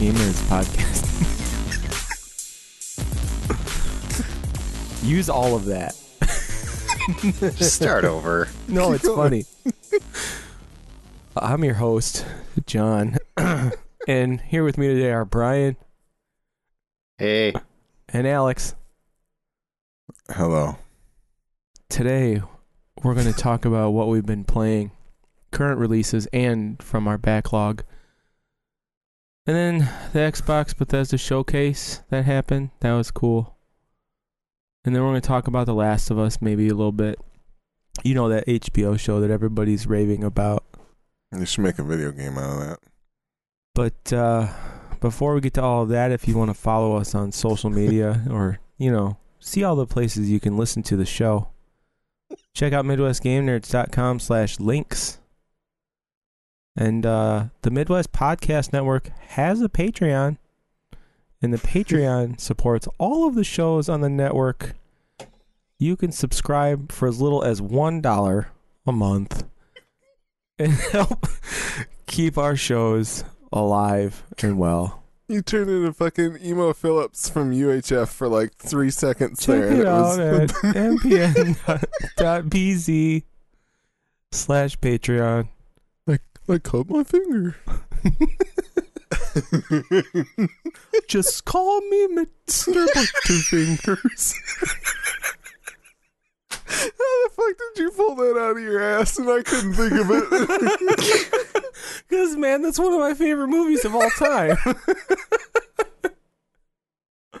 welcome to the Midwest Game Nerds podcast. Use all of that. Start over. No, it's funny. I'm your host, John, and here with me today are Brian Hey, and Alex. Hello. Today, we're going to talk about what we've been playing, current releases, and from our backlog. And then the Xbox Bethesda showcase that happened. That was cool. And then we're going to talk about The Last of Us maybe a little bit. You know, that HBO show that everybody's raving about. You should make a video game out of that. But uh, before we get to all of that, if you want to follow us on social media or, you know, see all the places you can listen to the show, check out MidwestGameNerds.com slash links. And uh, the Midwest Podcast Network has a Patreon. And the Patreon supports all of the shows on the network. You can subscribe for as little as $1 a month and help keep our shows alive and well. You turned into fucking Emo Philips from UHF for like three seconds Check there. and it out was- at mpn.bz slash Patreon. I cut my finger. Just call me Mr. Butterfingers. How the fuck did you pull that out of your ass and I couldn't think of it? Because, man, that's one of my favorite movies of all time.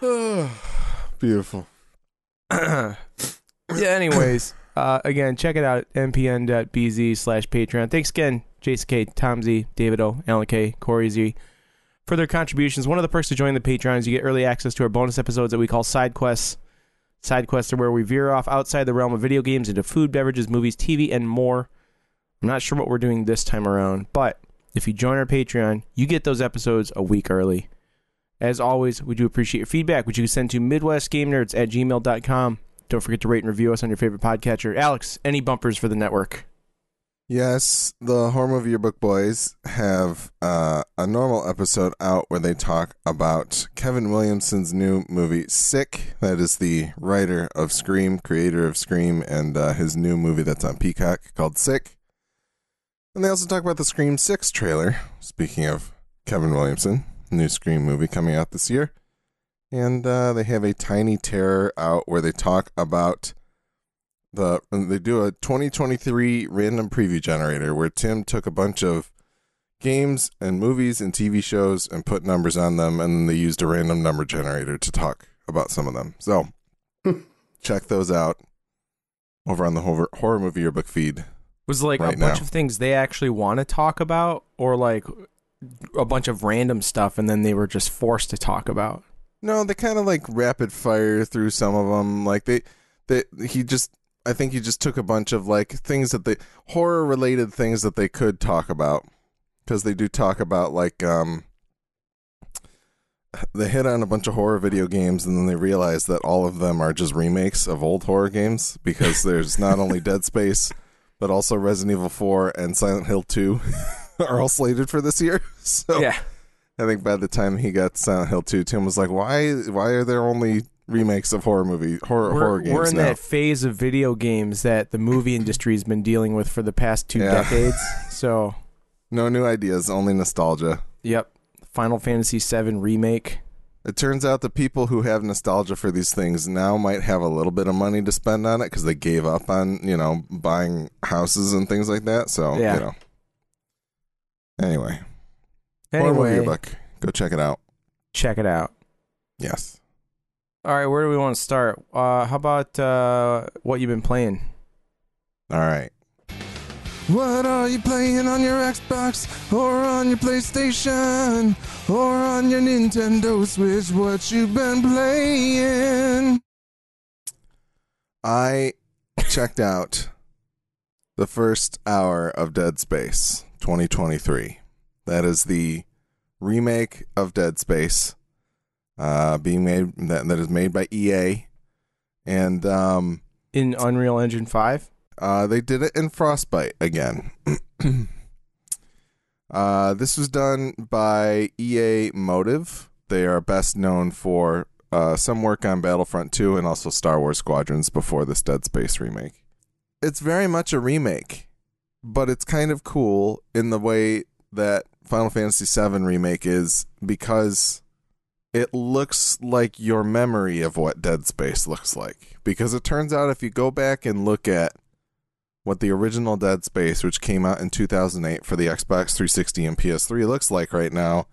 Beautiful. yeah, anyways, uh, again, check it out mpn.bz slash Patreon. Thanks again, Jason K, Tom Z, David O, Alan K, Corey Z, for their contributions. One of the perks to join the Patreon is you get early access to our bonus episodes that we call side quests. Side quests are where we veer off outside the realm of video games into food, beverages, movies, TV, and more. I'm not sure what we're doing this time around, but if you join our Patreon, you get those episodes a week early. As always, we do appreciate your feedback, which you can send to MidwestGameNerds at gmail.com. Don't forget to rate and review us on your favorite podcatcher. Alex, any bumpers for the network? Yes, the Horror Movie Yearbook Boys have uh, a normal episode out where they talk about Kevin Williamson's new movie, Sick. That is the writer of Scream, creator of Scream, and uh, his new movie that's on Peacock called Sick. And they also talk about the Scream 6 trailer. Speaking of Kevin Williamson, new Scream movie coming out this year. And uh, they have a Tiny Terror out where they talk about the they do a 2023 random preview generator where Tim took a bunch of games and movies and TV shows and put numbers on them and then they used a random number generator to talk about some of them. So check those out over on the horror, horror movie yearbook feed. Was like Right a bunch now. of things they actually want to talk about, or like a bunch of random stuff and then they were just forced to talk about? No, they kind of like rapid fire through some of them. Like they, they, he just, I think he just took a bunch of like things that they horror related things that they could talk about because they do talk about like um, they hit on a bunch of horror video games and then they realize that all of them are just remakes of old horror games because there's not only Dead Space but also Resident Evil 4 and Silent Hill 2 are all slated for this year. So Yeah. I think by the time he got Silent Hill 2, Tim was like, "Why? Why are there only remakes of horror movie horror We're, horror games we're in now?" that phase of video games that the movie industry's been dealing with for the past two Yeah. decades. So, No new ideas, only nostalgia. yep. Final Fantasy VII Remake. It turns out the people who have nostalgia for these things now might have a little bit of money to spend on it because they gave up on you know buying houses and things like that. So Yeah. you know. Anyway, horror movie Anyway. Go check it out. check it out. Yes. All right, where do we want to start? Uh, how about uh, what you've been playing? All right. What are you playing on your Xbox or on your PlayStation or on your Nintendo Switch? What you been playing? I checked out the first hour of Dead Space 2023. That is the remake of Dead Space, uh, being made that that is made by EA, and um, In Unreal Engine 5? uh, they did it in Frostbite again. Uh, this was done by EA Motive. They are best known for uh, some work on Battlefront 2 and also Star Wars Squadrons before this Dead Space remake. It's very much a remake, but it's kind of cool in the way that Final Fantasy VII Remake is because it looks like your memory of what Dead Space looks like. Because it turns out if you go back and look at what the original Dead Space, which came out in 2008 for the Xbox 360 and PS3, looks like right now,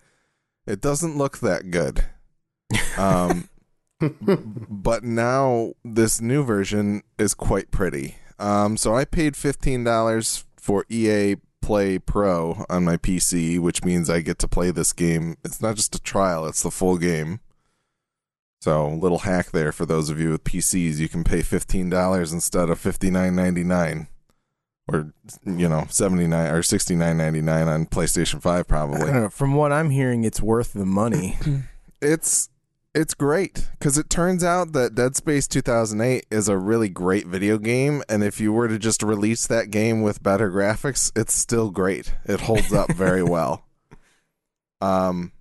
it doesn't look that good. Um, but now this new version is quite pretty. Um, so I paid $15 for EA Play Pro on my PC, which means I get to play this game. It's not just a trial, it's the full game. So, little hack there for those of you with PCs, you can pay $15 instead of $59.99 or you know, 79 or 69.99 on PlayStation 5 I probably. don't know. From what I'm hearing, it's worth the money. it's it's great because it turns out that Dead Space 2008 is a really great video game, and if you were to just release that game with better graphics, it's still great. It holds up very well. Um,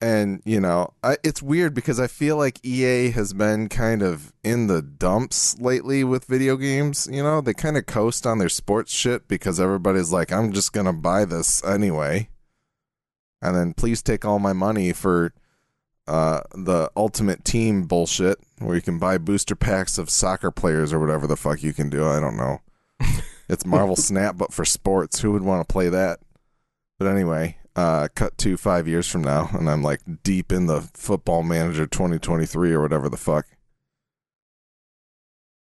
and you know, I, it's weird because I feel like EA has been kind of in the dumps lately with video games. You know, they kind of coast on their sports shit because everybody's like, "I'm just gonna buy this anyway," and then please take all my money for uh, the ultimate team bullshit where you can buy booster packs of soccer players or whatever the fuck you can do. I don't know. it's Marvel Snap, but for sports. Who would want to play that? But anyway, uh, cut to five years from now, and I'm like deep in the Football Manager 2023 or whatever the fuck.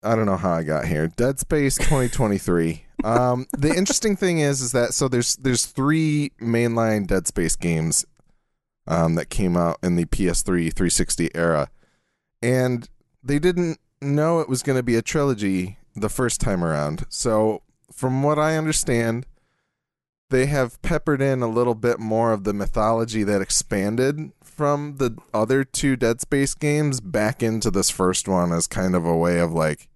I don't know how I got here. Dead Space 2023. um, the interesting thing is, is that so there's there's three mainline Dead Space games um, that came out in the PS3 360 era. And they didn't know it was going to be a trilogy the first time around. So, from what I understand, they have peppered in a little bit more of the mythology that expanded from the other two Dead Space games back into this first one as kind of a way of like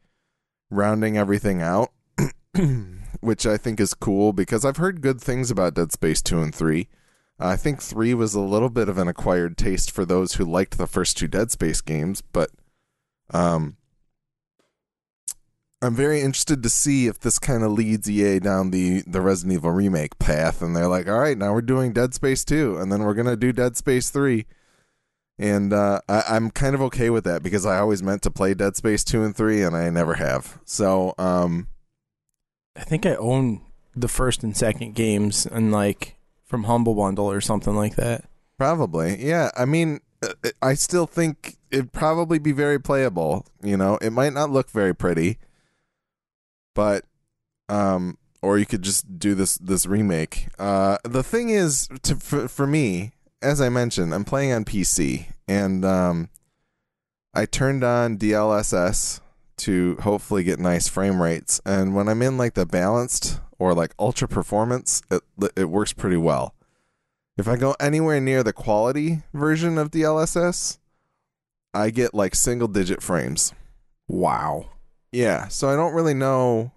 rounding everything out, which I think is cool because I've heard good things about Dead Space 2 and 3. I think three was a little bit of an acquired taste for those who liked the first two Dead Space games, but um, I'm very interested to see if this kind of leads EA down the the Resident Evil remake path, and they're like, all right, now we're doing Dead Space two, and then we're gonna do Dead Space three. And uh, I, I'm kind of okay with that because I always meant to play Dead Space two and three, and I never have. So, um, I think I own the first and second games and like from Humble Bundle or something like that. Probably, yeah. I mean, uh, I still think it'd probably be very playable. You know, it might not look very pretty, but um, or you could just do this this remake. Uh, the thing is, to for, for me, as I mentioned, I'm playing on PC, and um, I turned on DLSS to hopefully get nice frame rates. And when I'm in like the balanced or like ultra performance, it it works pretty well. If I go anywhere near the quality version of DLSS, I get like single digit frames. Wow. Yeah, so I don't really know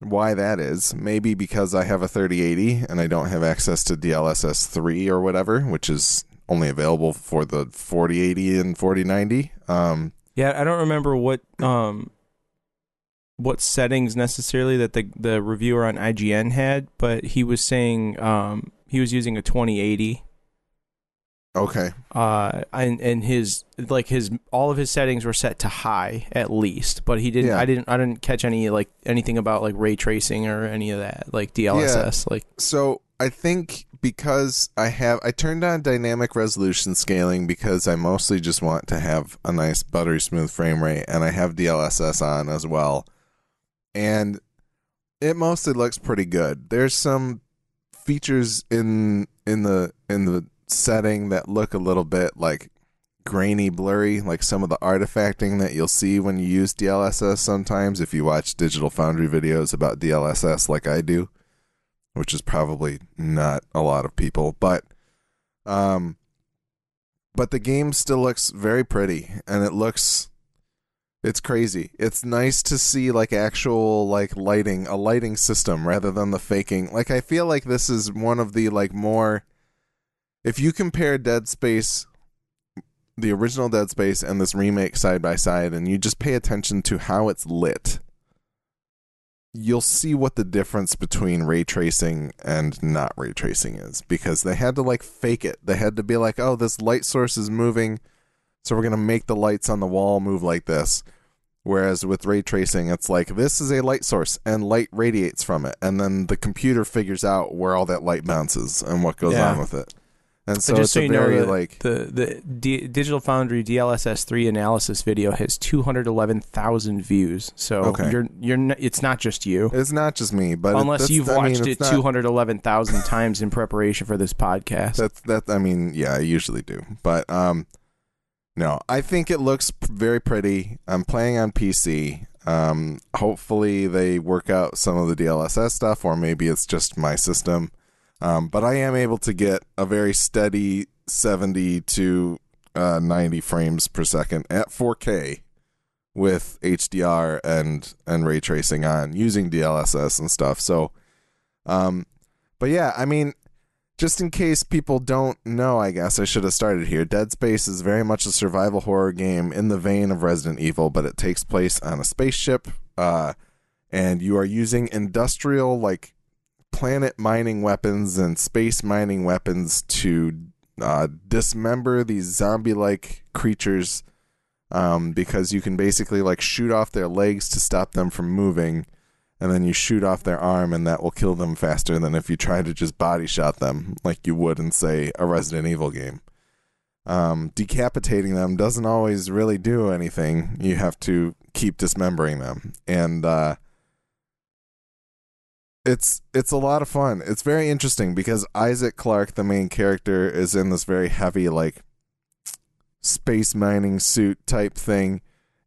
why that is. Maybe because I have a 3080 and I don't have access to DLSS 3 or whatever, which is only available for the 4080 and 4090. Um, Yeah, I don't remember what um what settings necessarily that the the reviewer on IGN had, but he was saying um he was using a 2080 okay. uh and and his like his all of his settings were set to high at least, but he didn't Yeah. I didn't I didn't catch any like anything about like ray tracing or any of that, like DLSS like So I think because I have I turned on dynamic resolution scaling because I mostly just want to have a nice buttery smooth frame rate and I have DLSS on as well. And it mostly looks pretty good. There's some features in in the in the setting that look a little bit like grainy blurry like some of the artifacting that you'll see when you use DLSS sometimes if you watch Digital Foundry videos about DLSS like I do which is probably not a lot of people, but um but the game still looks very pretty and it looks It's crazy. It's nice to see like actual like lighting, a lighting system rather than the faking. Like I feel like this is one of the like more if you compare Dead Space the original Dead Space and this remake side by side and you just pay attention to how it's lit, you'll see what the difference between ray tracing and not ray tracing is because they had to like fake it. They had to be like, "Oh, this light source is moving." So we're going to make the lights on the wall move like this. Whereas with ray tracing, it's like this is a light source and light radiates from it. And then the computer figures out where all that light bounces and what goes Yeah. on with it. And so just it's so a you know, very the, like the the D- Digital Foundry DLSS three analysis video has two hundred eleven thousand views. So Okay. you're you're n- it's not just you. it's not just me, but Unless that's- you've I mean, watched it not- two hundred eleven thousand times in preparation for this podcast. That's that. I mean, yeah, I usually do, but um, no, I think it looks very pretty. I'm playing on PC. Um, hopefully they work out some of the DLSS stuff, or maybe it's just my system. Um, but I am able to get a very steady 70 to uh, 90 frames per second at 4K with HDR and and ray tracing on using DLSS and stuff. So, um, but yeah, I mean, just in case people don't know, I guess I should have started here. Dead Space is very much a survival horror game in the vein of Resident Evil, but it takes place on a spaceship, uh, and you are using industrial, like planet mining weapons and space mining weapons to uh, dismember these zombie like creatures. Um, because you can basically like shoot off their legs to stop them from moving, and then you shoot off their arm and that will kill them faster than if you try to just body shot them like you would in say a Resident Evil game. Um, decapitating them doesn't always really do anything. You have to keep dismembering them, and uh, it's it's a lot of fun. It's very interesting because Isaac Clarke, the main character, is in this very heavy like space mining suit type thing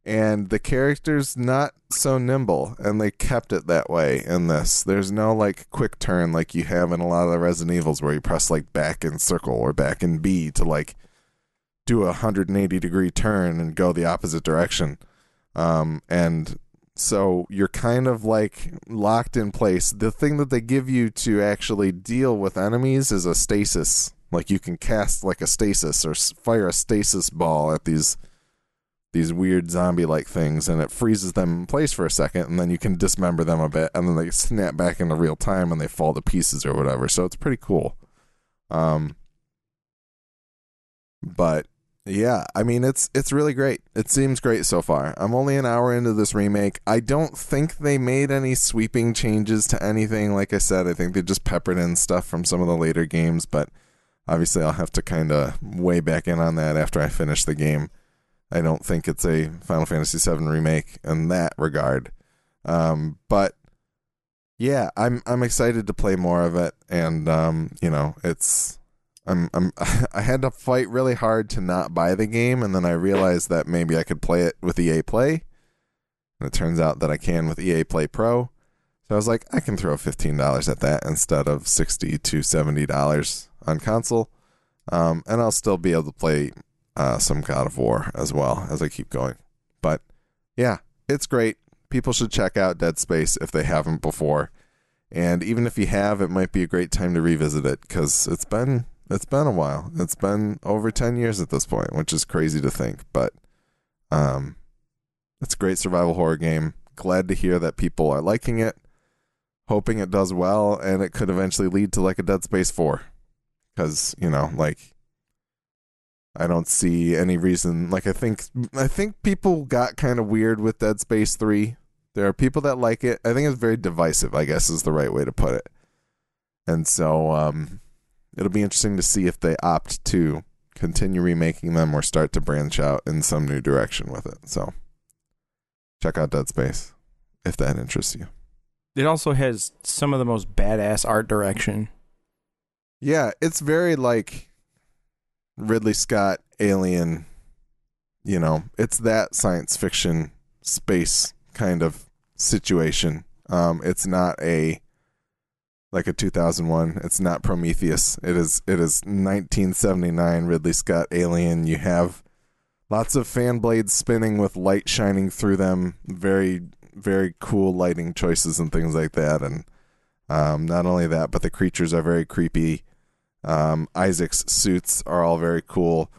and the character's not so nimble and they kept it that way in this. There's no like quick turn like you have in a lot of the resident evils where you press like back in circle or back in b to like do a 180 degree turn and go the opposite direction. Um, and so you're kind of like locked in place. The thing that they give you to actually deal with enemies is a stasis. Like you can cast like a stasis or fire a stasis ball at these these weird zombie like things and it freezes them in place for a second and then you can dismember them a bit and then they snap back into real time and they fall to pieces or whatever. So it's pretty cool. Um but yeah i mean it's it's really great. It seems great so far. I'm only an hour into this remake. I don't think they made any sweeping changes to anything. Like i said i think they just peppered in stuff from some of the later games but obviously i'll have to kind of weigh back in on that after i finish the game I don't think it's a Final Fantasy VII remake in that regard. Um, but yeah, I'm I'm excited to play more of it, and um, you know, it's I'm I'm I had to fight really hard to not buy the game, and then I realized that maybe I could play it with EA Play, and it turns out that I can with EA Play Pro. So I was like, I can throw fifteen dollars at that instead of sixty to seventy dollars on console, um, and I'll still be able to play uh, some God of War as well as I keep going. But yeah, it's great. People should check out Dead Space if they haven't before, and even if you have, it might be a great time to revisit it because it's been it's been a while. It's been over ten years at this point, which is crazy to think. But um, it's a great survival horror game. Glad to hear that people are liking it. Hoping it does well, and it could eventually lead to like a Dead Space four, because you know, like I don't see any reason. Like I think I think people got kind of weird with Dead Space 3. There are people that like it. I think it's very divisive, I guess is the right way to put it. And so um it'll be interesting to see if they opt to continue remaking them or start to branch out in some new direction with it. So check out Dead Space if that interests you. It also has some of the most badass art direction. Yeah, it's very like Ridley Scott alien, you know, it's that science fiction space kind of situation. Um it's not a like a 2001. It's not Prometheus. It is it is 1979 Ridley Scott alien. You have lots of fan blades spinning with light shining through them. Very very cool lighting choices and things like that. And um, not only that, but the creatures are very creepy. Um, Isaac's suits are all very cool.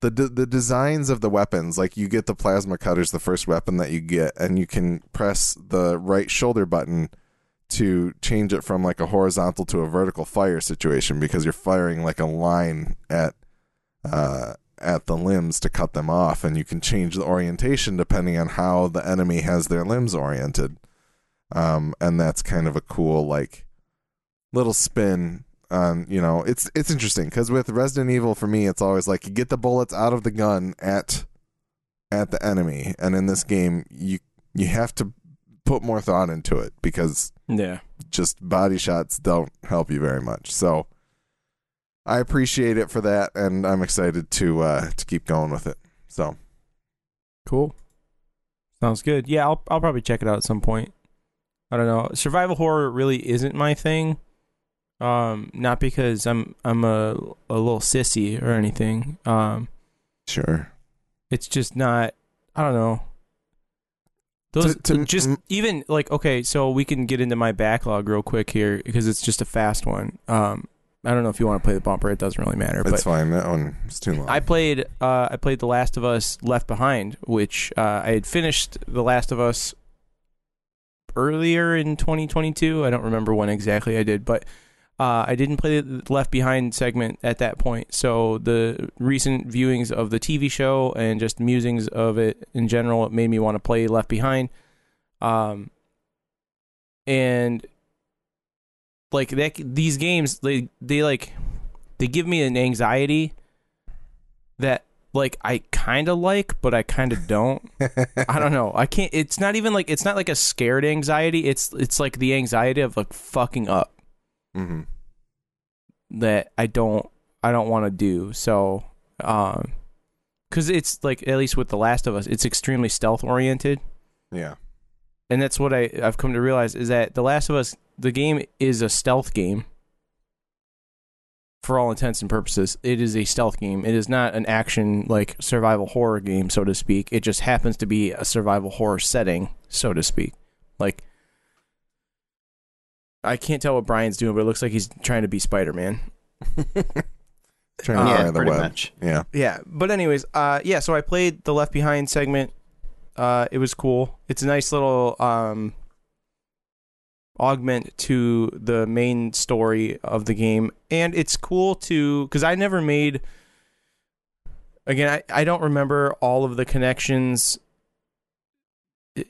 The, d- the designs of the weapons, like you get the plasma cutters, the first weapon that you get, and you can press the right shoulder button to change it from like a horizontal to a vertical fire situation because you're firing like a line at uh, at the limbs to cut them off, and you can change the orientation depending on how the enemy has their limbs oriented. Um, and that's kind of a cool like little spin on you know it's it's interesting because with Resident Evil for me it's always like you get the bullets out of the gun at at the enemy, and in this game you you have to put more thought into it because Yeah. just body shots don't help you very much. So I appreciate it for that, and I'm excited to uh, to keep going with it. So Cool. Sounds good. Yeah, I'll I'll probably check it out at some point. I don't know. Survival horror really isn't my thing. Um, not because I'm I'm a a little sissy or anything. Um, sure, it's just not. I don't know. Those To- to- just even like okay, so we can get into my backlog real quick here because it's just a fast one. Um, I don't know if you want to play the bumper. It doesn't really matter. it's but fine. That one is too long. I played uh, I played The Last of Us Left Behind, which uh, I had finished The Last of Us earlier in 2022. I don't remember when exactly I did, but uh, I didn't play the Left Behind segment at that point. So the recent viewings of the TV show and just musings of it in general, it made me want to play Left Behind. Um, and like that, these games, they they like they give me an anxiety that like I kind of like, but I kind of don't. I don't know. I can't. It's not even like it's not like a scared anxiety. It's it's like the anxiety of like fucking up hmm that I don't I don't want to do. So, um, because it's like at least with The Last of Us, it's extremely stealth oriented, Yeah, and that's what I I've come to realize is that The Last of Us the game is a stealth game. For all intents and purposes, it is a stealth game. It is not an action like survival horror game, so to speak. It just happens to be a survival horror setting, so to speak. Like I can't tell what Brian's doing, but it looks like he's trying to be Spider Man. trying Uh, to yeah, the pretty web. much. Yeah, Yeah, but anyways, uh, yeah. So I played the Left Behind segment. Uh, it was cool. It's a nice little um augment to the main story of the game, and it's cool to because I never made. Again, I, I don't remember all of the connections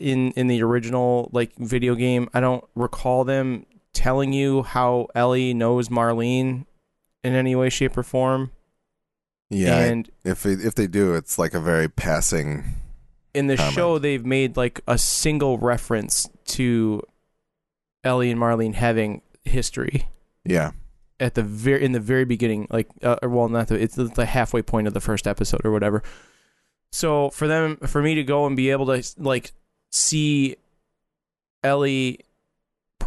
in in the original like video game. I don't recall them telling you how Ellie knows Marlene in any way, shape, or form. yeah. and if it, if they do, it's like a very passing. in the comment. show they've made like a single reference to Ellie and Marlene having history Yeah, at the very in the very beginning like uh, or, well not the it's the halfway point of the first episode or whatever so for them for me to go and be able to like see Ellie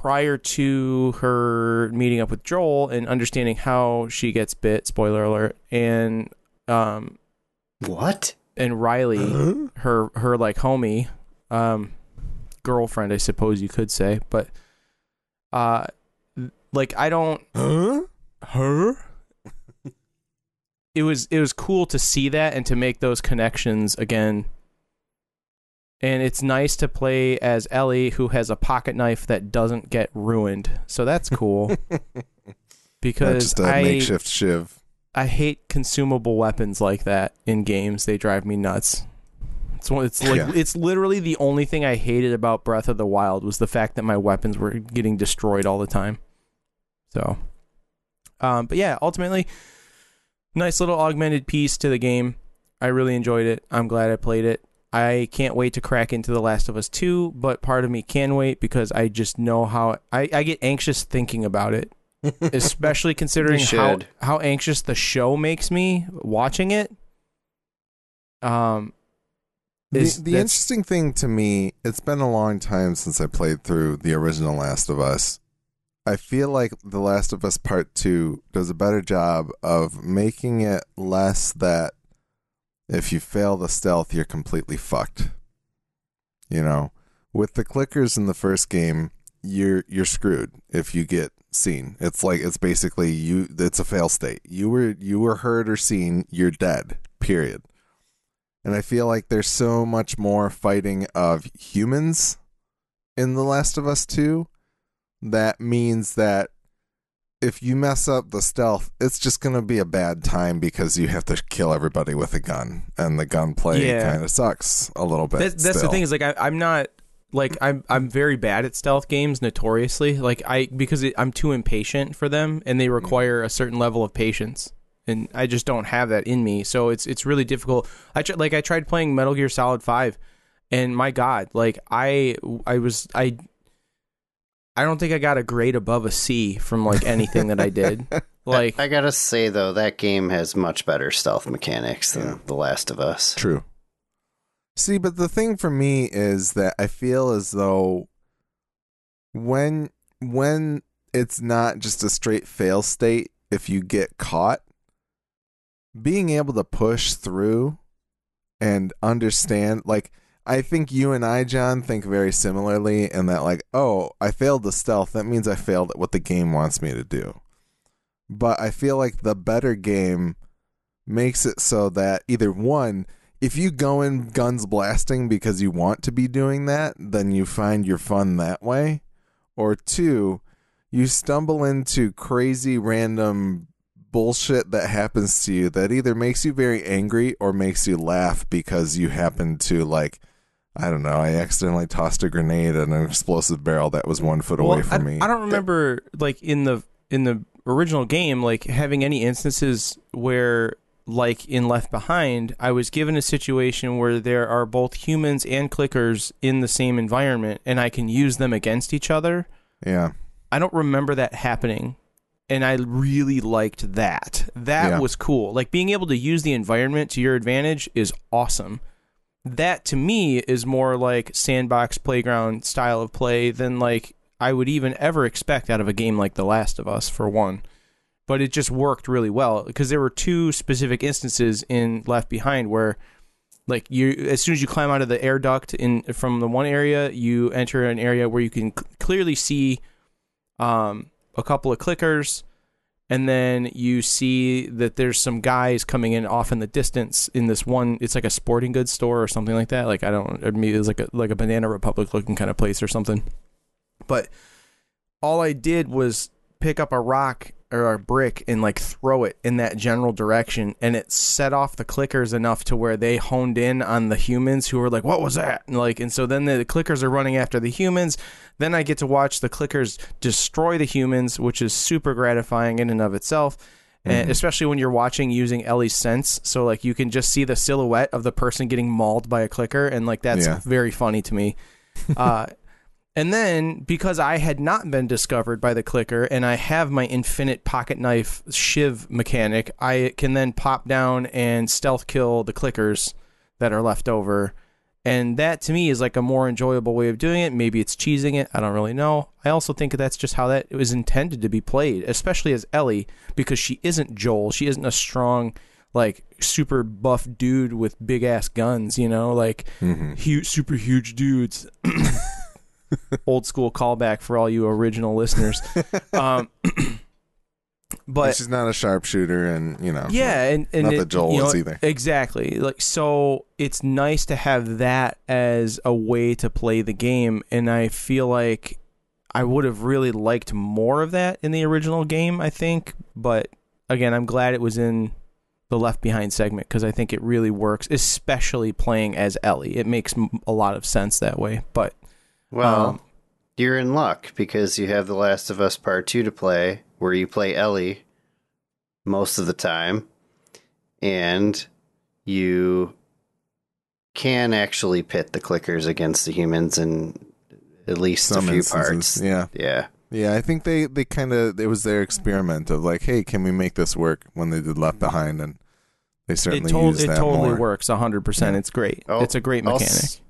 prior to her meeting up with Joel and understanding how she gets bit spoiler alert and um What? and Riley her her like homie um girlfriend i suppose you could say but uh like i don't huh? her it was it was cool to see that and to make those connections again and it's nice to play as ellie who has a pocket knife that doesn't get ruined so that's cool Not because just a i makeshift shiv. I hate consumable weapons like that in games. They drive me nuts. It's one, it's like Yeah. it's literally the only thing I hated about Breath of the Wild was the fact that my weapons were getting destroyed all the time. So, um, but yeah, ultimately, nice little augmented piece to the game. I really enjoyed it. I'm glad I played it. I can't wait to crack into The Last of Us 2, but part of me can wait because I just know how I, I get anxious thinking about it especially considering how how anxious the show makes me watching it. Um, The, is- the that's- interesting thing to me, it's been a long time since I played through the original Last of Us. I feel like The Last of Us Part 2 does a better job of making it less that if you fail the stealth, you're completely fucked. You know, with the clickers in the first game, you're you're screwed if you get seen. It's like it's basically you. It's a fail state. You were you were heard or seen. You're dead. Period. And I feel like there's so much more fighting of humans in The Last of Us 2 that means that if you mess up the stealth, it's just going to be a bad time because you have to kill everybody with a gun, and the gunplay Yeah. kind of sucks a little bit. That, that's the thing is like I, I'm not like I'm I'm very bad at stealth games notoriously like I because it, I'm too impatient for them and they mm-hmm. require a certain level of patience and I just don't have that in me so it's it's really difficult. I tr- like I tried playing Metal Gear Solid 5 and my god like I I was I I don't think I got a grade above a C from like anything that I did. Like I gotta say though, that game has much better stealth mechanics than The Last of Us. True. See, but the thing for me is that I feel as though when when it's not just a straight fail state if you get caught, being able to push through and understand like I think you and I, John, think very similarly in that like, oh, I failed the stealth. That means I failed at what the game wants me to do. But I feel like the better game makes it so that either one, if you go in guns blasting because you want to be doing that, then you find your fun that way. Or two, you stumble into crazy random bullshit that happens to you that either makes you very angry or makes you laugh because you happen to like I don't know, I accidentally tossed a grenade at an explosive barrel that was one foot away from I, me. I don't remember like in the in the original game like having any instances where like in Left Behind, I was given a situation where there are both humans and clickers in the same environment and I can use them against each other. Yeah. I don't remember that happening. And I really liked that. That Yeah. was cool. Like being able to use the environment to your advantage is awesome. That to me is more like sandbox playground style of play than like I would even ever expect out of a game like The Last of Us for one. But it just worked really well because there were two specific instances in Left Behind where like you as soon as you climb out of the air duct in from the one area you enter an area where you can c- clearly see um, a couple of clickers and then you see that there's some guys coming in off in the distance in this one it's like a sporting goods store or something like that. Like i don't or maybe it's like a like a banana republic looking kind of place or something. But all i did was pick up a rock or a brick and like throw it in that general direction and it set off the clickers enough to where they honed in on the humans who were like what was that? And like and so then the clickers are running after the humans. Then i get to watch the clickers destroy the humans which is super gratifying in and of itself and especially when you're watching using Ellie's sense. So like you can just see the silhouette of the person getting mauled by a clicker and like that's Yeah. very funny to me. Uh and then, because I had not been discovered by the clicker and I have my infinite pocket knife shiv mechanic, I can then pop down and stealth kill the clickers that are left over. And that to me is like a more enjoyable way of doing it. Maybe it's cheesing it. I don't really know. I also think that's just how that was intended to be played, especially as Ellie, because she isn't Joel. She isn't a strong, like, super buff dude with big ass guns, you know? Like, Mhm. huge, super huge dudes. Old school callback for all you original listeners. Um, but she's not a sharpshooter, and you know, yeah, and, and not it- that Joel you know, is either. Exactly. Like so it's nice to have that as a way to play the game and I feel like I would have really liked more of that in the original game, I think, but again, I'm glad it was in the left behind segment because I think it really works, especially playing as Ellie. It makes m- a lot of sense that way. But Well, Um, you're in luck because you have The Last of Us Part 2 to play, where you play Ellie most of the time, and you can actually pit the clickers against the humans in at least some a few instances, parts. yeah, Yeah. yeah. I think they they kind of it was their experiment of like, hey, can we make this work? When they did Left Behind, and they it, certainly to- used it that It totally more. works 100%. Yeah. It's great. Oh, it's a great als- mechanic.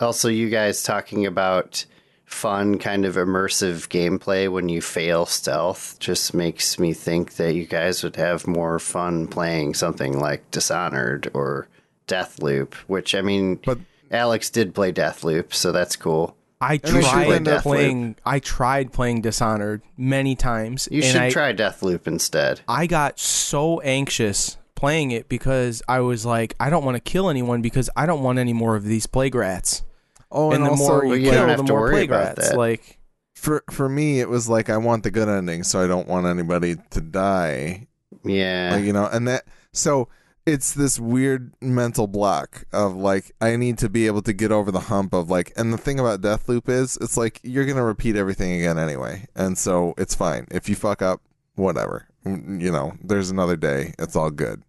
Also, you guys talking about fun, kind of immersive gameplay when you fail stealth just makes me think that you guys would have more fun playing something like Dishonored or Deathloop, which I mean, But- Alex did play Deathloop, so that's cool. I And they should play tried Deathloop. playing. I tried playing Dishonored many times. You should I, try Deathloop instead. I got so anxious playing it because I was like, I don't want to kill anyone because I don't want any more of these plague rats. Oh, and, and, the also more you you kill, the more worry plague rats. that. Like, for for me, it was like I want the good ending, so I don't want anybody to die. Yeah. Like, you know, and that so it's this weird mental block of like I need to be able to get over the hump of like and the thing about Death Loop is it's like you're gonna repeat everything again anyway. And so it's fine. If you fuck up, whatever. Mm, You know, there's another day. It's all good.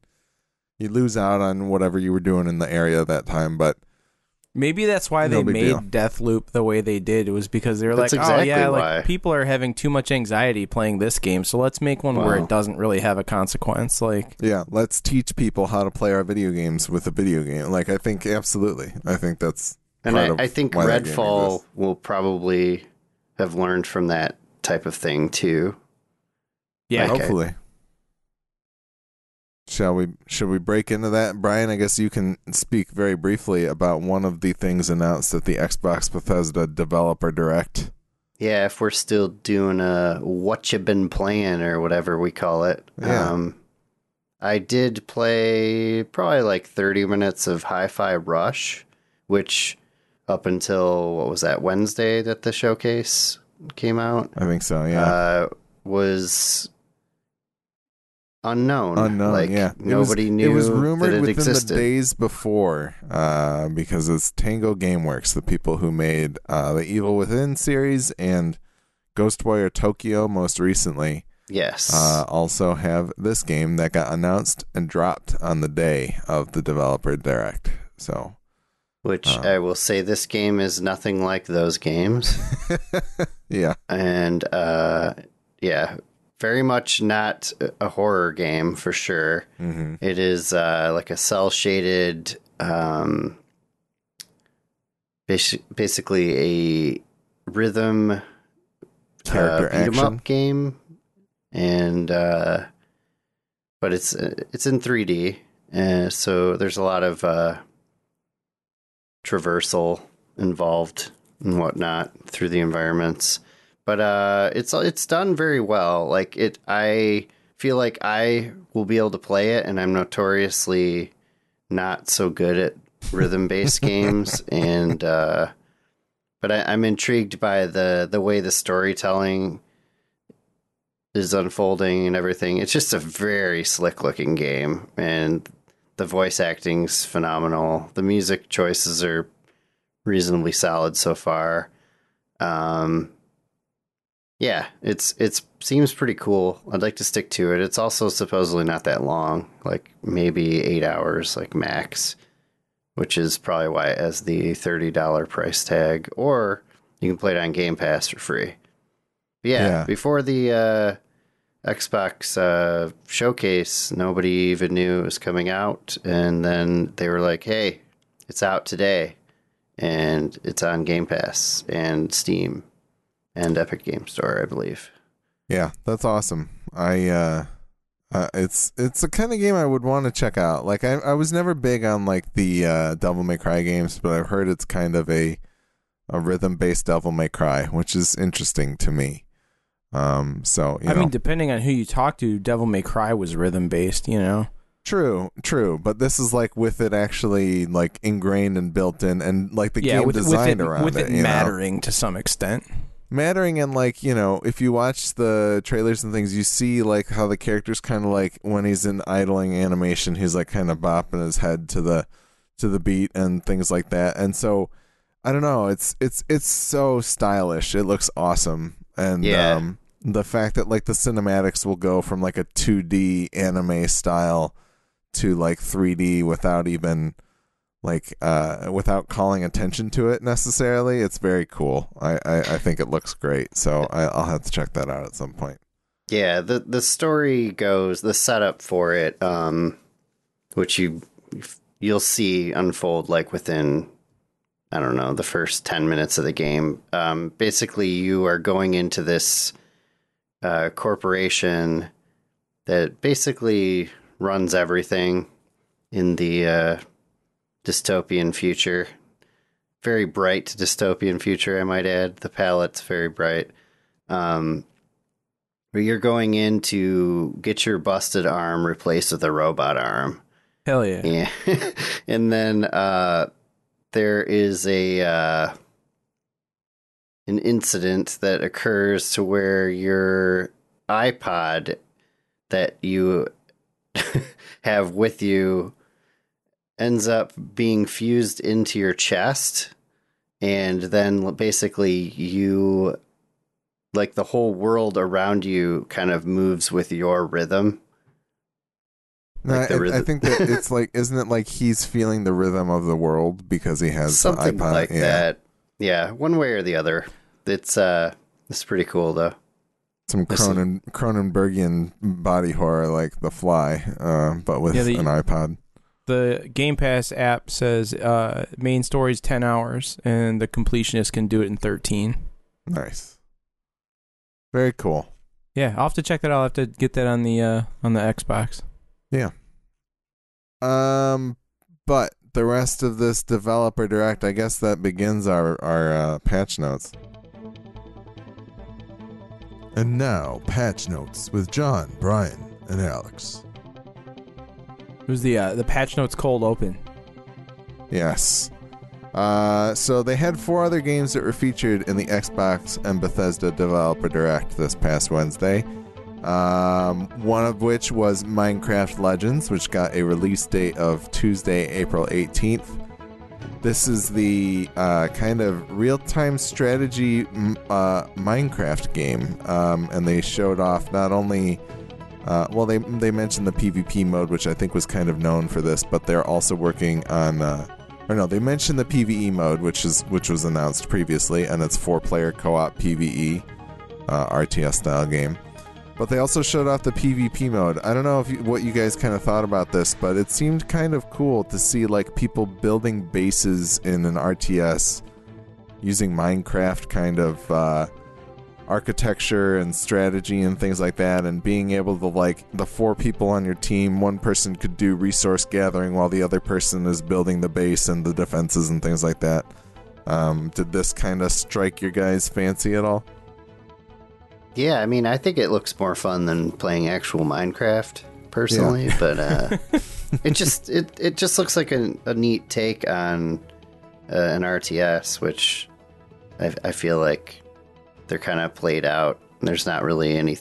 You lose out on whatever you were doing in the area at that time, but maybe that's why No they made deal. Deathloop the way they did. It was because they were That's like, exactly oh yeah, why. like people are having too much anxiety playing this game, so let's make one where it doesn't really have a consequence. Like, yeah, let's teach people how to play our video games with a video game. Like I think absolutely. I think that's and part I, of I think why Redfall will probably have learned from that type of thing too. yeah, Okay. Hopefully. Shall we should we break into that? Brian, I guess you can speak very briefly about one of the things announced at the Xbox Bethesda Developer Direct. Yeah, if we're still doing a what you been playing or whatever we call it. Yeah. Um, I did play probably like 30 minutes of Hi-Fi Rush, which up until what was that Wednesday that the showcase came out I think so, yeah. uh, was unknown. Unknown, like yeah. It was- nobody knew it was rumored it within existed. the days before, uh, because it's Tango Gameworks, the people who made uh, the Evil Within series and Ghostwire Tokyo most recently. yes. uh, also have this game that got announced and dropped on the day of the developer direct. So, which uh, I will say this game is nothing like those games. yeah, and uh, yeah, very much not a horror game for sure. hmm It is uh, like a cell shaded, um, basi- basically a rhythm character uh, beat 'em up game, and uh, but it's it's in 3D, and so there's a lot of uh, traversal involved and whatnot through the environments. But uh, it's it's done very well. Like it, I feel like I will be able to play it, and I'm notoriously not so good at rhythm based games, and uh, but I, I'm intrigued by the the way the storytelling is unfolding and everything. It's just a very slick looking game, and the voice acting's phenomenal. The music choices are reasonably solid so far. Um, yeah, it's it's seems pretty cool. I'd like to stick to it. It's also supposedly not that long, like maybe eight hours, like max, which is probably why it has the thirty dollar price tag. Or you can play it on Game Pass for free. But yeah, Yeah. before the uh, Xbox uh, showcase, nobody even knew it was coming out, and then they were like, "Hey, it's out today, and it's on Game Pass and Steam and Epic Game Store, I believe." Yeah, that's awesome. I uh, uh it's it's the kind of game I would want to check out. Like I I was never big on like the uh Devil May Cry games, but I've heard it's kind of a a rhythm based Devil May Cry, which is interesting to me. Um so, you I know. mean, depending on who you talk to, Devil May Cry was rhythm based. You know, True, true, but this is like with it actually like ingrained and built in, and like the yeah, game with, with designed it, around with it, it you know? mattering to some extent. Mattering, and like you know, if you watch the trailers and things, you see like how the character's kind of like when he's in idling animation, he's like kind of bopping his head to the to the beat and things like that, and so I don't know, it's it's it's so stylish, it looks awesome, and Yeah. um, the fact that like the cinematics will go from like a 2D anime style to like 3D without even like uh without calling attention to it necessarily it's very cool. I i, I think it looks great. So I, i'll have to check that out at some point. Yeah, the the story goes the setup for it, um, which you you'll see unfold like within I don't know the first ten minutes of the game. Um, basically, you are going into this uh, corporation that basically runs everything in the uh, dystopian future. Very bright dystopian future, I might add. The palette's very bright. Um, where you're going in to get your busted arm replaced with a robot arm. Hell yeah. Yeah. and then uh, there is a uh, an incident that occurs to where your iPod that you have with you ends up being fused into your chest and then basically you like the whole world around you kind of moves with your rhythm No, Like the I, I think that it's like, isn't it like he's feeling the rhythm of the world because he has something iPod? like yeah. that yeah one way or the other it's uh it's pretty cool though Some There's some- Cronen, Cronenbergian body horror like The Fly, uh, but with Yeah, the- an iPod. The Game Pass app says uh, main story is 10 hours, and the completionist can do it in 13. Nice. Very cool. Yeah, I'll have to check that out. I'll have to get that on the uh, on the Xbox. Yeah. Um, but the rest of this developer direct, I guess that begins our our uh, patch notes. And now, patch notes with John, Brian, and Alex. It was the uh, the patch notes cold open. Yes. Uh, so they had four other games that were featured in the Xbox and Bethesda Developer Direct this past Wednesday. Um, one of which was Minecraft Legends, which got a release date of Tuesday, April 18th. This is the uh, kind of real time strategy uh, Minecraft game. Um, and they showed off not only. Uh, well, they they mentioned the PvP mode, which I think was kind of known for this, but they're also working on. Uh, or no, they mentioned the PVE mode, which is which was announced previously, and it's four player co op PVE, uh, RTS style game. But they also showed off the PvP mode. I don't know if you, what you guys kind of thought about this, but it seemed kind of cool to see like people building bases in an RTS using Minecraft kind of uh, architecture and strategy and things like that, and being able to like the four people on your team, one person could do resource gathering while the other person is building the base and the defenses and things like that. Um, did this kind of strike your guys' fancy at all? Yeah, I mean, I think it looks more fun than playing actual Minecraft personally, but uh, it just it it just looks like a, a neat take on uh, an RTS, which I, I feel like they're kind of played out. There's not really any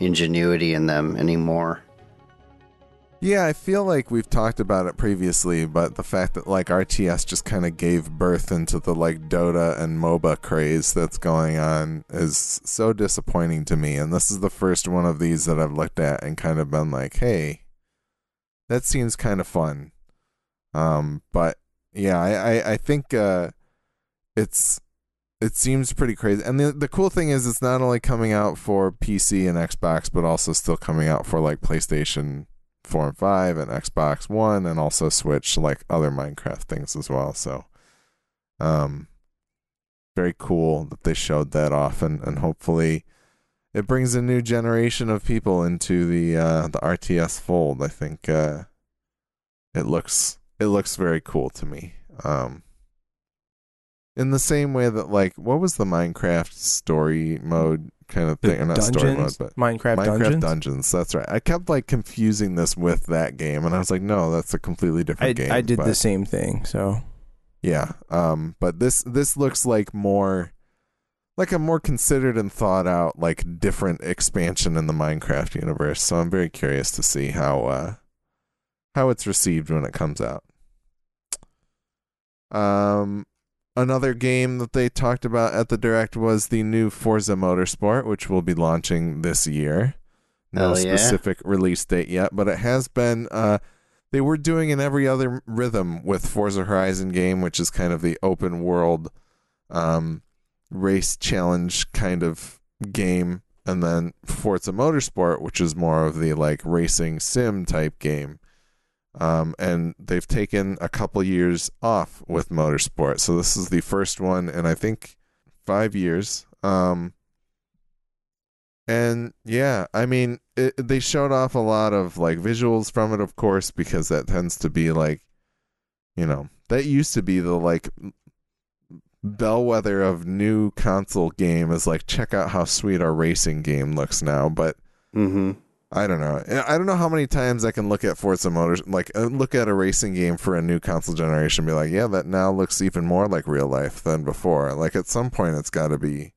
ingenuity in them anymore. Yeah, I feel like we've talked about it previously, but the fact that like RTS just kind of gave birth into the like Dota and MOBA craze that's going on is so disappointing to me. And this is the first one of these that I've looked at and kind of been like, "Hey, that seems kind of fun." Um, but yeah, I I, I think uh, it's it seems pretty crazy. And the the cool thing is, it's not only coming out for PC and Xbox, but also still coming out for like PlayStation four and five and Xbox One and also Switch, like other Minecraft things as well. So, um, very cool that they showed that off, and and hopefully, it brings a new generation of people into the uh, the RTS fold. I think uh, it looks it looks very cool to me. Um, in the same way that like what was the Minecraft story mode kind of thing, or not story mode, but Minecraft, Minecraft dungeons. Dungeons. That's right. I kept like confusing this with that game, and I was like, no, that's a completely I, different game. I did but, the same thing. So Yeah. Um. But this this looks like more like a more considered and thought out like different expansion in the Minecraft universe. So I'm very curious to see how uh how it's received when it comes out. Um. Another game that they talked about at the direct was the new Forza Motorsport, which will be launching this year. No Hell yeah. specific release date yet, but it has been. Uh, they were doing an every other rhythm with Forza Horizon game, which is kind of the open world um, race challenge kind of game, and then Forza Motorsport, which is more of the like racing sim type game. Um, and they've taken a couple years off with Motorsport, so this is the first one in I think five years. Um, and yeah, I mean, it, they showed off a lot of like visuals from it, of course, because that tends to be like, you know, that used to be the like bellwether of new console game is like check out how sweet our racing game looks now but Mm-hmm. I don't know. I don't know how many times I can look at Forza Motors, like uh, look at a racing game for a new console generation, be like, yeah, that now looks even more like real life than before. Like at some point, it's got to be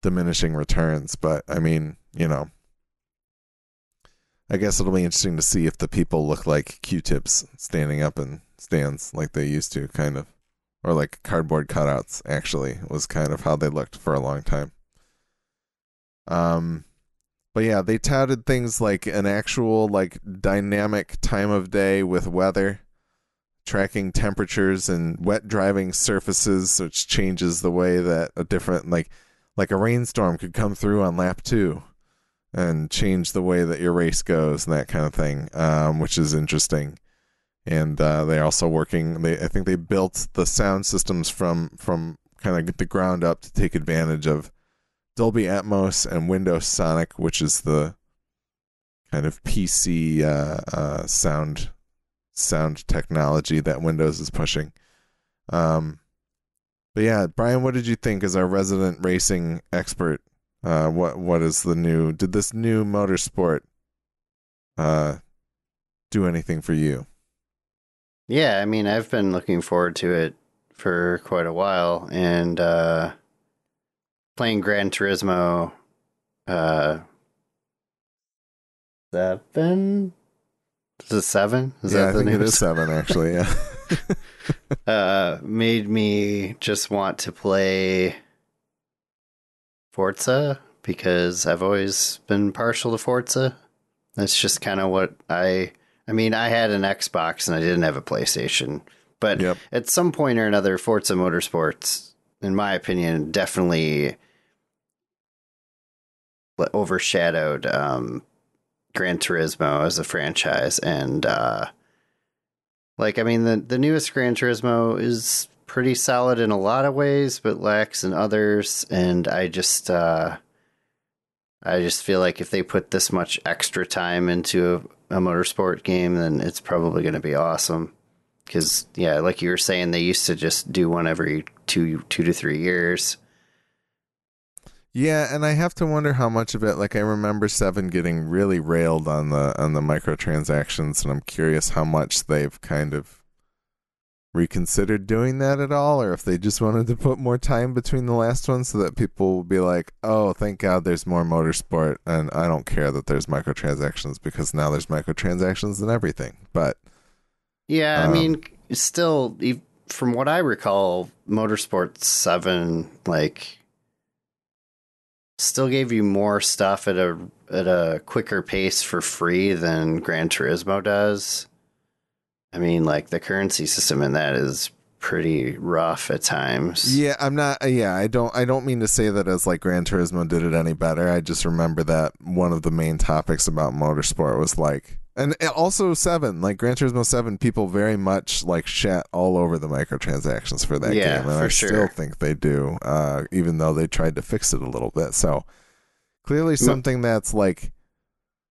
diminishing returns. But I mean, you know, I guess it'll be interesting to see if the people look like Q-tips standing up in stands like they used to, kind of, or like cardboard cutouts. Actually, was kind of how they looked for a long time. Um. But yeah, they touted things like an actual like dynamic time of day with weather, tracking temperatures and wet driving surfaces, which changes the way that a different like like a rainstorm could come through on lap two and change the way that your race goes and that kind of thing, um, which is interesting. And uh, they're also working. They I think they built the sound systems from from kind of the ground up to take advantage of Dolby Atmos and Windows Sonic, which is the kind of PC uh, uh, sound sound technology that Windows is pushing. Um, but yeah, Brian, what did you think as our resident racing expert? Uh, what what is the new? Did this new motorsport uh, do anything for you? Yeah, I mean, I've been looking forward to it for quite a while, and uh, playing Gran Turismo uh, seven. Is it seven? Is yeah, that I the think it name? seven actually. Yeah. uh, made me just want to play Forza because I've always been partial to Forza. That's just kind of what I. I mean, I had an Xbox and I didn't have a PlayStation, but Yep. at some point or another, Forza Motorsports, in my opinion, definitely overshadowed um, Gran Turismo as a franchise, and uh, like I mean, the the newest Gran Turismo is pretty solid in a lot of ways, but lacks in others, and I just uh, I just feel like if they put this much extra time into a, a motorsport game, then it's probably going to be awesome. Because yeah, like you were saying, they used to just do one every two two to three years. Yeah, and I have to wonder how much of it like I remember 7 getting really railed on the on the microtransactions and I'm curious how much they've kind of reconsidered doing that at all or if they just wanted to put more time between the last one so that people will be like, "Oh, thank God there's more motorsport and I don't care that there's microtransactions because now there's microtransactions and everything." But Yeah, I Um, mean, still, from what I recall, Motorsport Seven like still gave you more stuff at a at a quicker pace for free than Gran Turismo does. I mean, like the currency system in that is pretty rough at times. Yeah, I'm not. uh, Yeah, I don't. I don't mean to say that as like Gran Turismo did it any better. I just remember that one of the main topics about motorsport was like, and also seven, like Gran Turismo Seven, people very much like shat all over the microtransactions for that Yeah, game, and I sure. still think they do, uh, even though they tried to fix it a little bit. So clearly, something that's like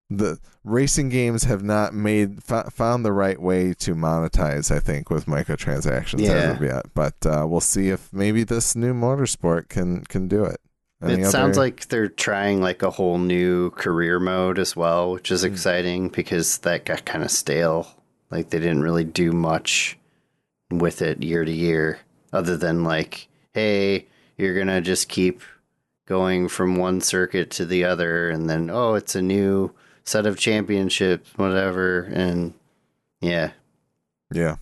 the racing games have not made fo- found the right way to monetize i think with microtransactions as of yet but uh, we'll see if maybe this new motorsport can can do it Any it sounds other- like they're trying like a whole new career mode as well, which is hmm. exciting because that got kind of stale. Like they didn't really do much with it year to year, other than like, hey, you're gonna just keep going from one circuit to the other, and then oh, it's a new set of championships, whatever, and yeah, yeah.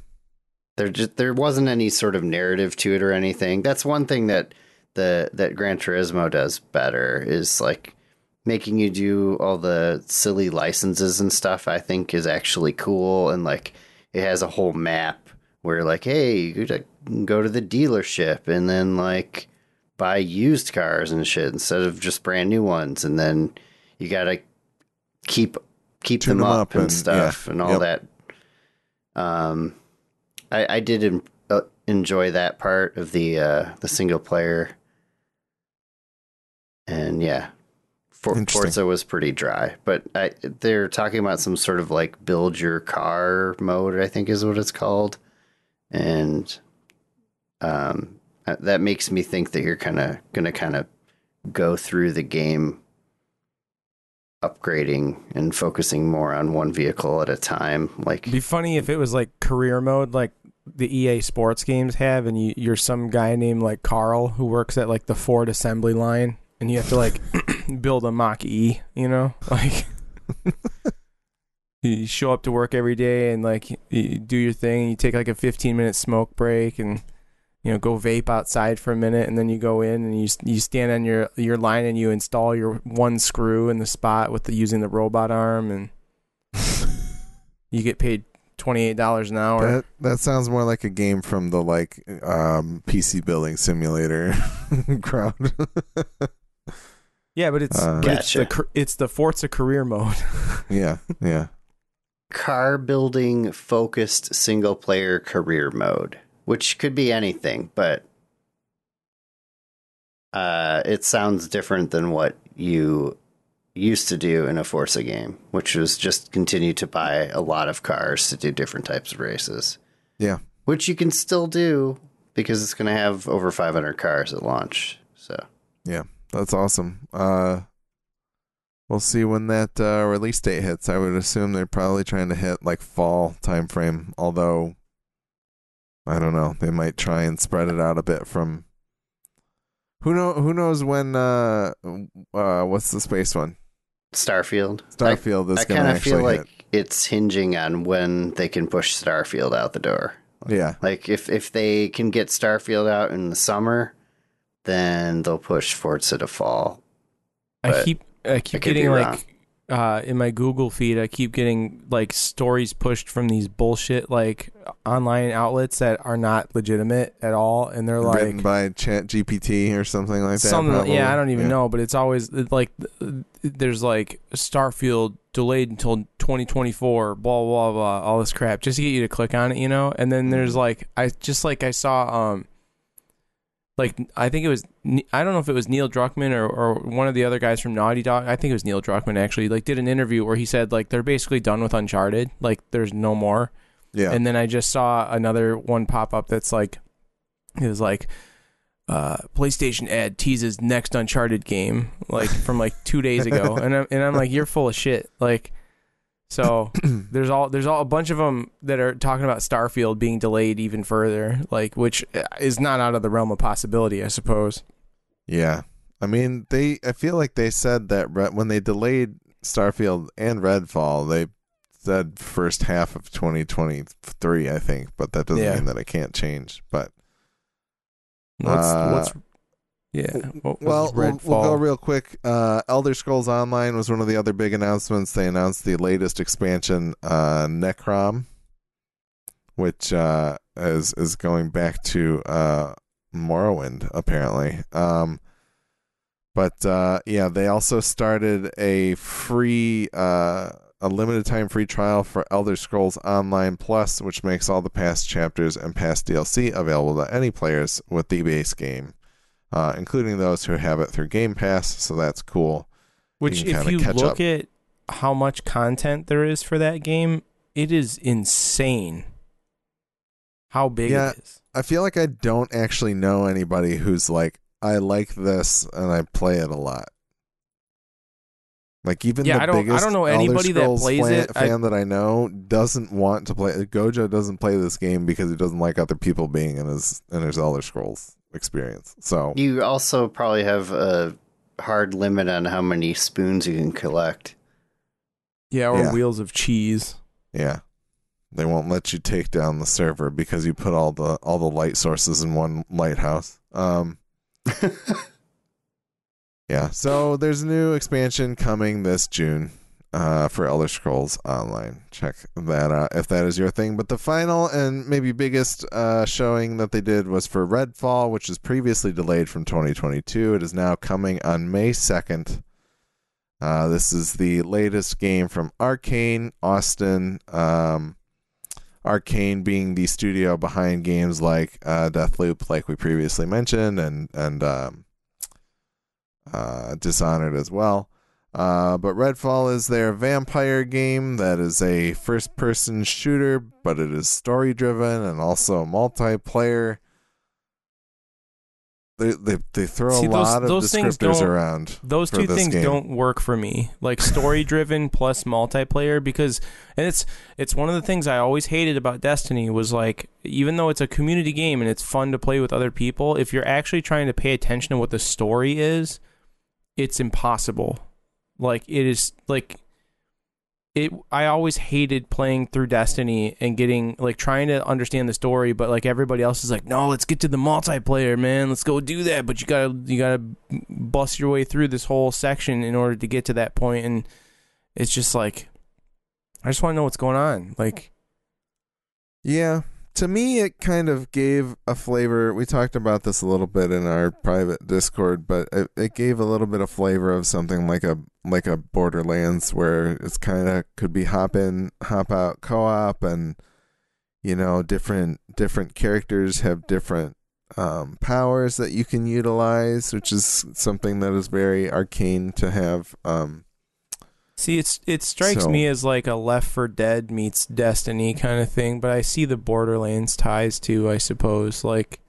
There just there wasn't any sort of narrative to it or anything. That's one thing that the that Gran Turismo does better is like making you do all the silly licenses and stuff. I think is actually cool and like it has a whole map where like hey you could like, go to the dealership and then like buy used cars and shit instead of just brand new ones and then you gotta keep keep them, them up, up and, and- stuff yeah, and all yep. that um I, I did en- uh, enjoy that part of the uh, the single player, and yeah, For- Forza was pretty dry. But I, they're talking about some sort of like build your car mode. I think is what it's called, and um, uh, that makes me think that you're kind of going to kind of go through the game upgrading and focusing more on one vehicle at a time like It'd be funny if it was like career mode, like the EA Sports games have, and you, you're some guy named like Carl who works at like the Ford assembly line, and you have to like build a Mach E, you know, like. You show up to work every day and like you do your thing. You take like a 15 minute smoke break and you know go vape outside for a minute, and then you go in and you you stand on your your line and you install your one screw in the spot with the using the robot arm, and you get paid twenty eight dollars an hour. That that sounds more like a game from the like um, PC building simulator crowd. yeah, but it's Uh, but it's the Gotcha. car- it's the Forza career mode. yeah, yeah. car building focused single player career mode, which could be anything, but uh, it sounds different than what you used to do in a Forza game, which was just continue to buy a lot of cars to do different types of races. Yeah. Which you can still do because it's going to have over 500 cars at launch. So, That's awesome. Uh, we'll see when that uh, release date hits. I would assume they're probably trying to hit like fall time frame. Although, I don't know, they might try and spread it out a bit from. Who know? Who knows when? Uh, uh, what's the space one? Starfield. I- Starfield is I going kind to of feel actually like it's hinging on when they can push Starfield out the door. Yeah, Like if if they can get Starfield out in the summer, then they'll push Forza to fall. I keep I keep could be getting like uh, in my Google feed. I keep getting like stories pushed from these bullshit like online outlets that are not legitimate at all, and they're written like by Chat GPT or something like that. something. probably. Yeah, I don't even Yeah. know, but it's always like there's like Starfield delayed until 2024. Blah blah blah. All this crap just to get you to click on it, you know. And then there's like I just like I saw um. Like I think it was I don't know if it was Neil Druckmann or, or one of the other guys from Naughty Dog. I think it was Neil Druckmann actually. Like did an interview where he said like they're basically done with Uncharted. Like there's no more. Yeah, And then I just saw another one pop up that's like it was like uh PlayStation ad teases next Uncharted game like from like 2 days ago. and I'm and I'm like you're full of shit. Like so there's all there's all a bunch of them that are talking about Starfield being delayed even further, like which is not out of the realm of possibility, I suppose. Yeah. I mean, they I feel like they said that re- when they delayed Starfield and Redfall, they said first half of 2023, I think, but that doesn't Yeah. mean that it can't change. But What's Uh, what's yeah, what well, we'll, we'll go real quick. Uh, Elder Scrolls Online was one of the other big announcements. They announced the latest expansion, uh, Necrom, which uh, is is going back to uh, Morrowind apparently. Um, but uh, yeah, they also started a free, uh, a limited time free trial for Elder Scrolls Online Plus, which makes all the past chapters and past DLC available to any players with the base game uh, including those who have it through Game Pass. So that's cool. Which, can if you look up. at how much content there is for that game, it is insane. How big Yeah. it is. I feel like I don't actually know anybody who's like, I like this and I play it a lot. Like even Yeah, the I don't- I don't know anybody that plays fan, it. I- fan that I know doesn't want to play. Gojo doesn't play this game because he doesn't like other people being in his in his Elder Scrolls experience. So You also probably have a hard limit on how many spoons you can collect. Yeah, or Yeah. wheels of cheese. yeah, they won't let you take down the server because you put all the all the light sources in one lighthouse. Um, Yeah, so there's a new expansion coming this June uh, for Elder Scrolls Online. Check that out if that is your thing. But the final and maybe biggest uh, showing that they did was for Redfall, which was previously delayed from 2022. It is now coming on May 2nd. Uh, this is the latest game from Arkane Austin. Um, Arkane being the studio behind games like uh, Deathloop, like we previously mentioned, and and um, uh, Dishonored as well. Uh, but Redfall is their vampire game that is a first person shooter, but it is story driven and also multiplayer. They, they, they throw See, a those- lot of those things descriptors around. Those two things game. don't work for me. Like story driven plus multiplayer because and it's it's one of the things I always hated about Destiny was like even though it's a community game and it's fun to play with other people, if you're actually trying to pay attention to what the story is, it's impossible. Like it is like it I always hated playing through Destiny and getting like trying to understand the story, but like everybody else is like, no, let's get to the multiplayer, man. Let's go do that. But you gotta you gotta bust your way through this whole section in order to get to that point, and it's just like I just want to know what's going on. Like, Yeah. To me, it kind of gave a flavor. We talked about this a little bit in our private Discord, but it, it gave a little bit of flavor of something like a like a Borderlands, where it's kind of could be hop in, hop out co-op, and you know different different characters have different um, powers that you can utilize, which is something that is very Arkane to have. Um, see, it's it strikes So- me as like a Left 4 Dead meets Destiny kind of thing, but I see the Borderlands ties too. I suppose like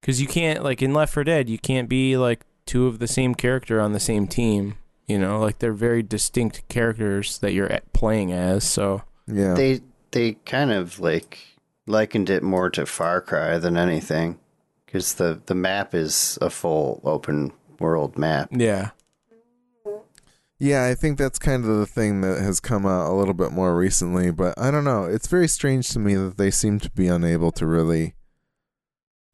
because you can't like in Left 4 Dead, you can't be like two of the same character on the same team. You know, like they're very distinct characters that you're playing as. So yeah, They they kind of like likened it more to Far Cry than anything, because the the map is a full open world map. yeah, Yeah, I think that's kind of the thing that has come out a little bit more recently, but I don't know. It's very strange to me that they seem to be unable to really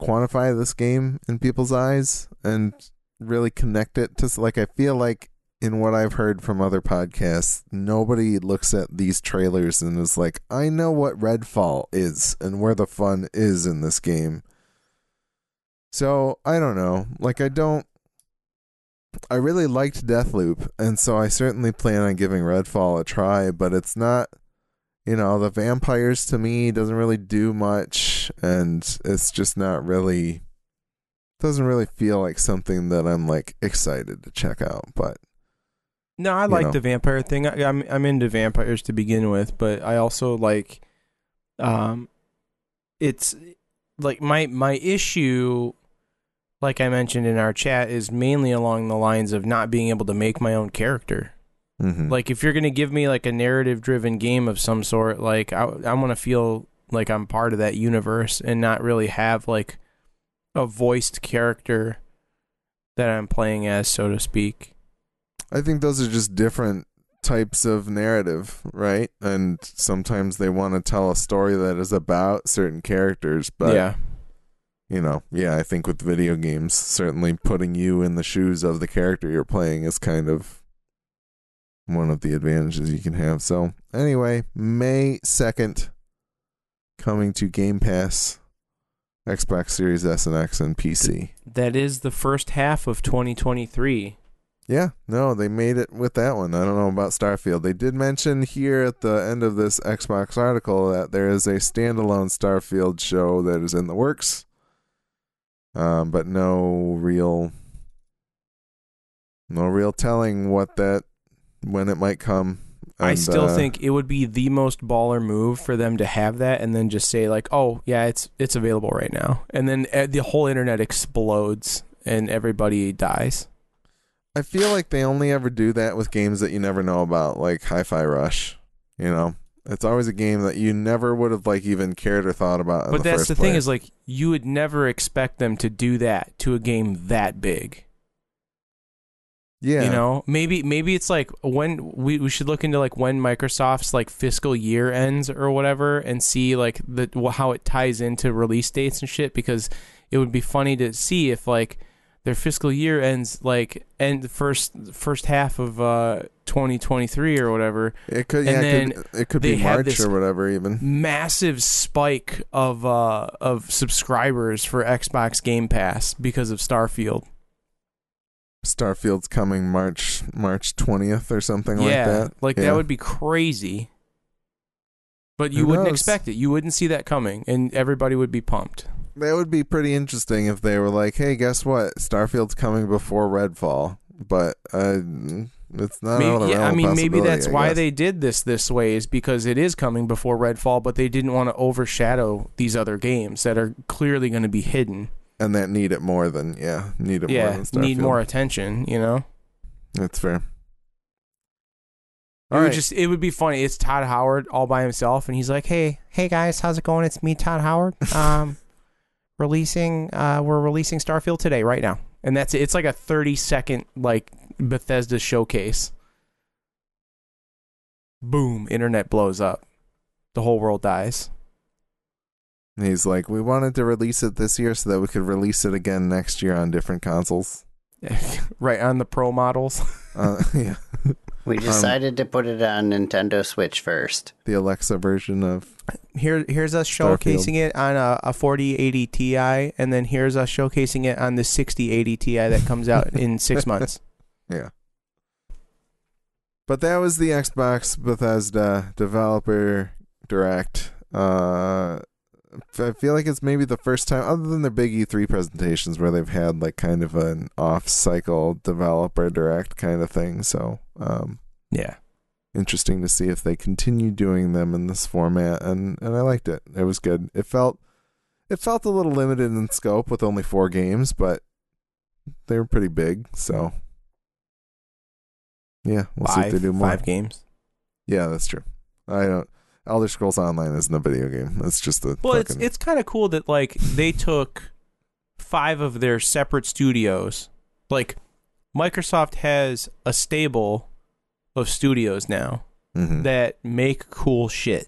quantify this game in people's eyes and really connect it to like I feel like in what I've heard from other podcasts, nobody looks at these trailers and is like, "I know what Redfall is and where the fun is in this game." So, I don't know. Like I don't I really liked Deathloop, and so I certainly plan on giving Redfall a try, but it's not you know, the vampires to me doesn't really do much and it's just not really doesn't really feel like something that I'm like excited to check out, but No, I like know. the vampire thing. I, I'm I'm into vampires to begin with, but I also like, um, it's like my my issue, like I mentioned in our chat, is mainly along the lines of not being able to make my own character. mhm. Like if you're gonna give me like a narrative driven game of some sort, like I I want to feel like I'm part of that universe and not really have like a voiced character that I'm playing as, so to speak. I think those are just different types of narrative, right? And sometimes they want to tell a story that is about certain characters, but yeah. You know, yeah, I think with video games, certainly putting you in the shoes of the character you're playing is kind of one of the advantages you can have. So, anyway, May 2nd, coming to Game Pass, Xbox Series S and X, and PC. That is the first half of 2023. Yeah, no, they made it with that one. I don't know about Starfield. They did mention here at the end of this Xbox article that there is a standalone Starfield show that is in the works, um, but no real, no real telling what that when it might come. I still uh, think it would be the most baller move for them to have that and then just say like, "Oh, yeah, it's it's available right now." And then uh, the whole internet explodes and everybody dies. I feel like they only ever do that with games that you never know about, like Hi-Fi Rush. You know, it's always a game that you never would have like even cared or thought about. but the that's first the thing place. is like you would never expect them to do that to a game that big. yeah, You know, maybe maybe it's like when we, we should look into like when Microsoft's like fiscal year ends or whatever, and see like the how it ties into release dates and shit. Because it would be funny to see if like their fiscal year ends like end the first first half of uh 2023 or whatever, It could, And yeah, then it could, it could be March or whatever. Even massive spike of uh of subscribers for Xbox Game Pass because of Starfield. Starfield's coming March March twentieth or something yeah, like that. Yeah. Like that would be crazy. But you Who wouldn't knows? expect it. You wouldn't see that coming, and everybody would be pumped. That would be pretty interesting if they were like, "Hey, guess what? Starfield's coming before Redfall." But uh, It's not Maybe, yeah, I mean, maybe that's I why they did this this way is because it is coming before Redfall, but they didn't want to overshadow these other games that are clearly going to be hidden. and that need it more than yeah, need it more yeah, than Starfield. need more attention. You know, That's fair. it All would right. just it would be funny. It's Todd Howard all by himself, and he's like, "Hey, hey guys, how's it going? It's me, Todd Howard. Um, releasing, uh, we're releasing Starfield today, right now." And that's it. It's like a thirty second like Bethesda showcase. Boom! Internet blows up. The whole world dies. And He's like, we wanted to release it this year so that we could release it again next year on different consoles. right on the pro models. Uh, yeah, We decided to put it on Nintendo Switch first. the Alexa version of Here, here's us showcasing it on a, a 4080 Ti, and then here's us showcasing it on the 6080 Ti that comes out in six months. yeah. But that was the Xbox Bethesda developer direct. Uh, I feel like it's maybe the first time, other than their big E3 presentations, where they've had like kind of an off-cycle developer direct kind of thing. So, um, Yeah, interesting to see if they continue doing them in this format and and I liked it. It was good. It felt it felt a little limited in scope with only 4 games, but they were pretty big, so yeah, we'll see if they do more. five games. Yeah, that's true. I don't Elder Scrolls Online isn't a video game. It's just a Well, it's fucking- it's kind of cool that like they took five of their separate studios. Like Microsoft has a stable of studios now Mhm. that make cool shit.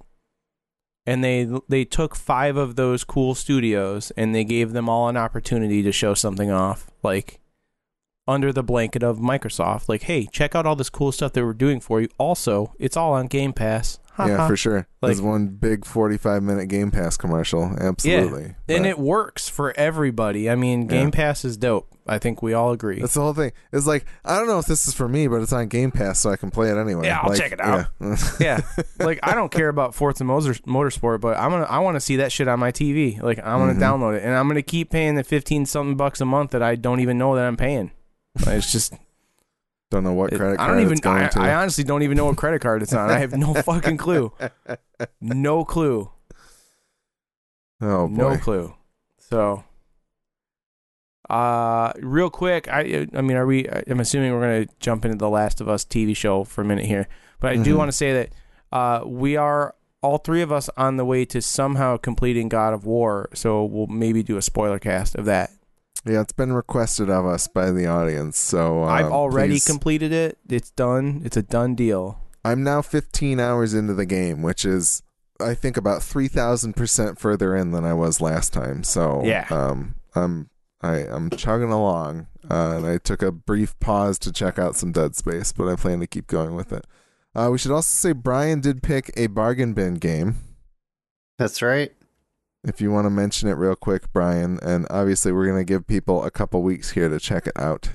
And they they took five of those cool studios and they gave them all an opportunity to show something off, like under the blanket of Microsoft. Like, hey, check out all this cool stuff that we're doing for you. Also, it's all on Game Pass. Ha yeah, ha. for sure. Like- There's one big 45 minute Game Pass commercial. Absolutely. and But- it works for everybody. I mean, Game Pass is dope. I think we all agree. That's the whole thing. It's like I don't know if this is for me, but it's on Game Pass, so I can play it anyway. Yeah, I'll Like, check it out. Yeah, yeah, like I don't care about Forza Motor, Motorsport, but I'm gonna I want to see that shit on my TV. Like I'm gonna Mhm. download it, and I'm gonna keep paying the fifteen something bucks a month that I don't even know that I'm paying. It's just don't know what it- credit I card don't even it's going I, to. I honestly don't even know what credit card it's on. I have no fucking clue. No clue. oh boy. No clue. So, uh, real quick, I I mean, are we? I'm assuming we're gonna jump into the Last of Us TV show for a minute here, but I do Mhm. want to say that uh, we are all three of us on the way to somehow completing God of War. So we'll maybe do a spoiler cast of that. Yeah, it's been requested of us by the audience, so uh, I've already please- completed it. It's done. It's a done deal. I'm now 15 hours into the game, which is I think about 3,000 percent further in than I was last time. So Yeah. um, I'm I I'm chugging along, uh, and I took a brief pause to check out some Dead Space, but I plan to keep going with it. Uh, we should also say Brian did pick a bargain bin game. That's right. If you want to mention it real quick, Brian, and obviously we're gonna give people a couple weeks here to check it out.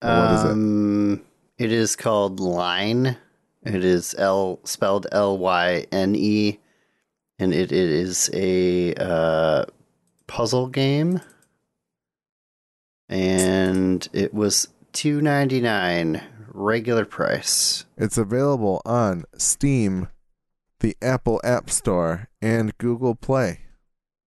What is it? um, it is called LYNE. It is L spelled L Y N E, and it, it is a uh, puzzle game. And it was two ninety nine regular price. It's available on Steam, the Apple App Store, and Google Play.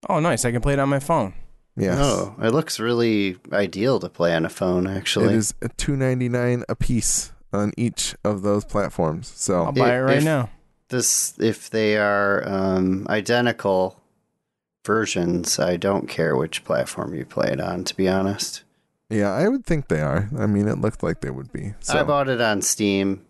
Oh, nice! I can play it on my phone. Yes. Oh, it looks really ideal to play on a phone. Actually, It is two ninety nine a piece on each of those platforms. So I'll buy it If- right if- now. this if they are um, identical versions. I don't care which platform you play it on. To be honest, yeah, I would think they are. I mean, it looked like they would be. So I bought it on Steam.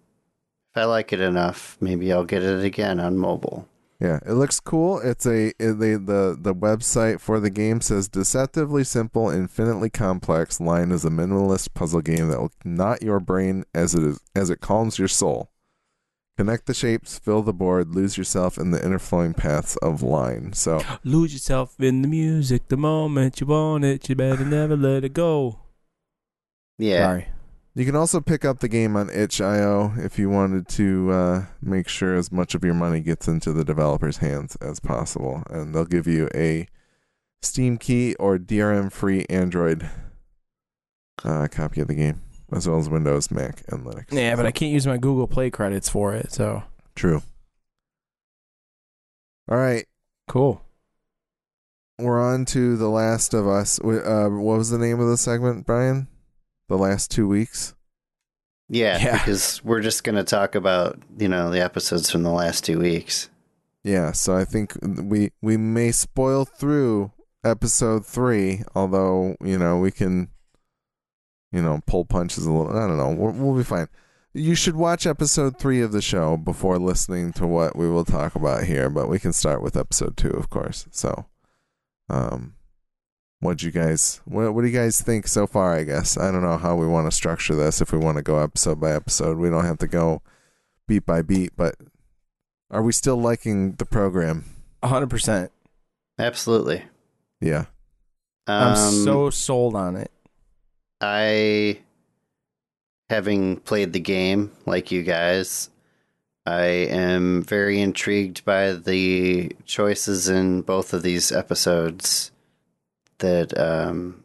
If I like it enough, maybe I'll get it again on mobile. yeah, it looks cool. It's a it, they, the the website for the game says deceptively simple, infinitely complex. LYNE is a minimalist puzzle game that will knot your brain as it is as it calms your soul. Connect the shapes, fill the board, lose yourself in the interflowing paths of LYNE. So Lose yourself in the music the moment you want it. You better never let it go. Yeah, Sorry. You can also pick up the game on itch.io if you wanted to uh, make sure as much of your money gets into the developer's hands as possible. And they'll give you a Steam key or DRM free Android uh, copy of the game. as well as Windows, Mac, and Linux. Yeah, but I can't use my Google Play credits for it. So True. All right, cool. we're on to The Last of Us. Uh, what was the name of the segment, Brian? The last two weeks? Yeah, Yeah. because we're just going to talk about, you know, the episodes from the last two weeks. Yeah, so I think we we may spoil through episode three, although you know we can, you know, pull punches a little. I don't know. We'll, we'll be fine. You should watch episode three of the show before listening to what we will talk about here. But we can start with episode two, of course. So, um, what you guys what what do you guys think so far? I guess I don't know how we want to structure this. If we want to go episode by episode, we don't have to go beat by beat, but are we still liking the program? hundred percent. Absolutely. Yeah. I'm Um, so sold on it. I, having played the game like you guys, I am very intrigued by the choices in both of these episodes that um,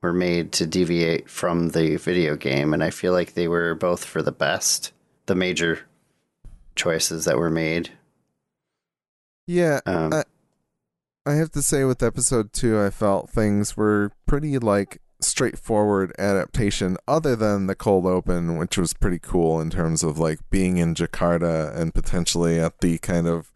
were made to deviate from the video game, and I feel like they were both for the best. The major choices that were made. Yeah. Um, I- I have to say, with episode two, I felt things were pretty like straightforward adaptation, other than the cold open, which was pretty cool in terms of like being in Jakarta and potentially at the kind of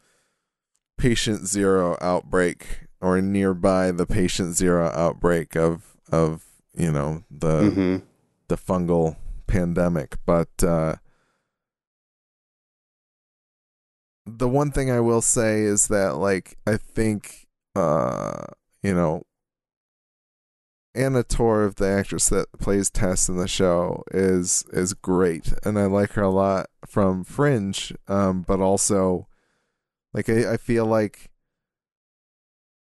patient zero outbreak or nearby the patient zero outbreak of of you know the mhm. the fungal pandemic. But uh, the one thing I will say is that, like, I think, uh, you know, Anna Torv, the actress that plays Tess in the show, is is great, and I like her a lot from Fringe. Um, but also, like, I, I feel like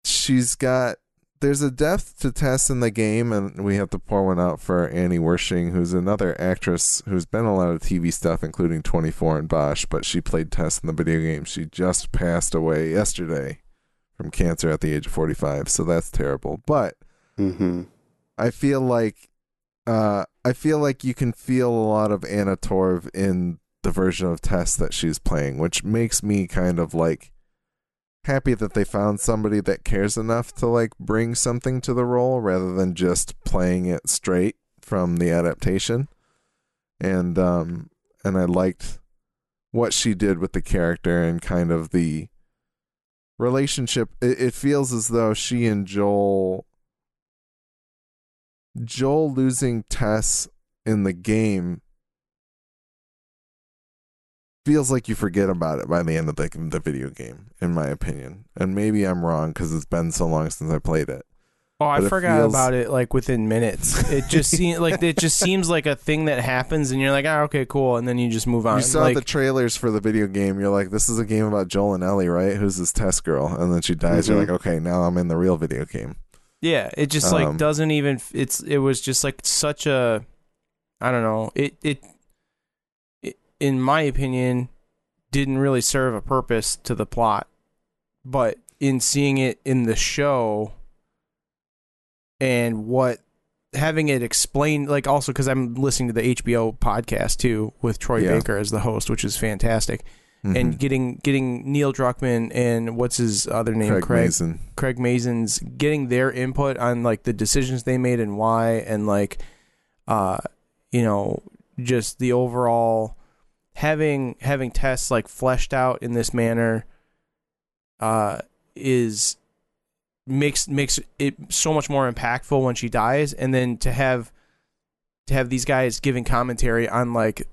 she's got there's a depth to Tess in the game, and we have to pour one out for Annie Wersching, who's another actress who's been a lot of TV stuff, including 24 and Bosch, but she played Tess in the video game. She just passed away yesterday from cancer at the age of 45, so that's terrible. But Mhm. I feel like uh, I feel like you can feel a lot of Anna Torv in the version of Tess that she's playing, which makes me kind of like happy that they found somebody that cares enough to like bring something to the role rather than just playing it straight from the adaptation. And um and I liked what she did with the character and kind of the relationship. It, it feels as though she and Joel Joel losing Tess in the game feels like you forget about it by the end of the, the video game, in my opinion. And maybe I'm wrong because it's been so long since I played it. Oh, I But it forgot feels- about it like within minutes. It just seems like it just seems like a thing that happens, and you're like, oh, okay, cool, and then you just move on. You saw like, the trailers for the video game. You're like, this is a game about Joel and Ellie, right? Who's this Tess girl? And then she dies. You're Mhm. like, okay, now I'm in the real video game. yeah, it just like Um, doesn't even. It's it was just like such a, I don't know. It it, it in my opinion, didn't really serve a purpose to the plot, but in seeing it in the show, and what having it explained like also because i'm listening to the hbo podcast too with troy Yeah. baker as the host which is fantastic and Mhm. getting getting neil druckmann and what's his other name Craig, craig Mazin. craig mazins getting their input on like the decisions they made and why and like uh you know just the overall having having tests like fleshed out in this manner uh is makes makes it so much more impactful when she dies. And then to have to have these guys giving commentary on like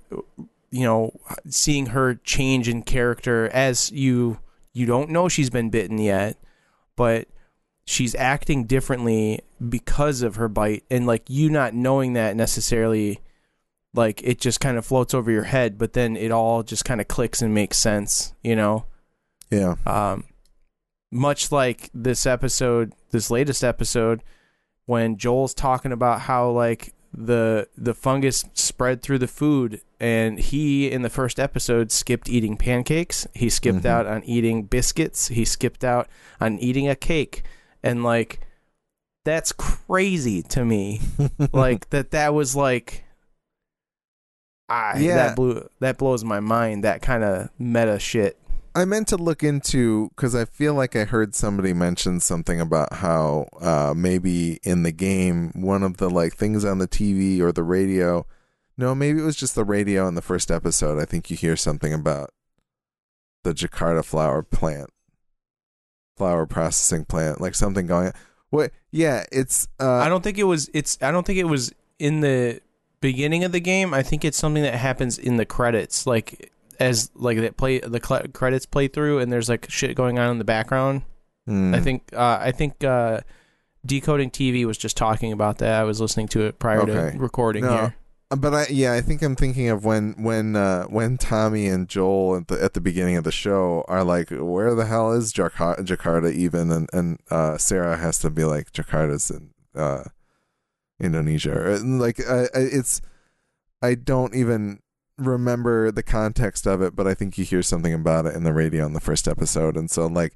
you know seeing her change in character as you you don't know she's been bitten yet but she's acting differently because of her bite. And like you not knowing that necessarily like it just kind of floats over your head but then it all just kind of clicks and makes sense you know Yeah. um, much like this episode, this latest episode, when Joel's talking about how like the the fungus spread through the food, and he in the first episode skipped eating pancakes. He skipped Mhm. out on eating biscuits. He skipped out on eating a cake, and like that's crazy to me. like that that was like I, Yeah. that blew that blows my mind. That kind of meta shit. I meant to look into because I feel like I heard somebody mention something about how uh, maybe in the game one of the like things on the TV or the radio. No, maybe it was just the radio in the first episode. I think you hear something about the Jakarta flour plant, flour processing plant, like something going. On. What? Yeah, it's. Uh, I don't think it was. It's. I don't think it was in the beginning of the game. I think it's something that happens in the credits, like as like that play the cl- credits play through, and there's like shit going on in the background. hmm. I think. Uh, I think. Uh, Decoding TV was just talking about that. I was listening to it prior Okay. to recording No. here. Uh, But I yeah, I think I'm thinking of when when uh, when Tommy and Joel at the at the beginning of the show are like, where the hell is Jakarta, Jakarta even? And and uh, Sarah has to be like, Jakarta's in uh, Indonesia. Like I, I, it's I don't even remember the context of it, but I think you hear something about it in the radio in the first episode, and so like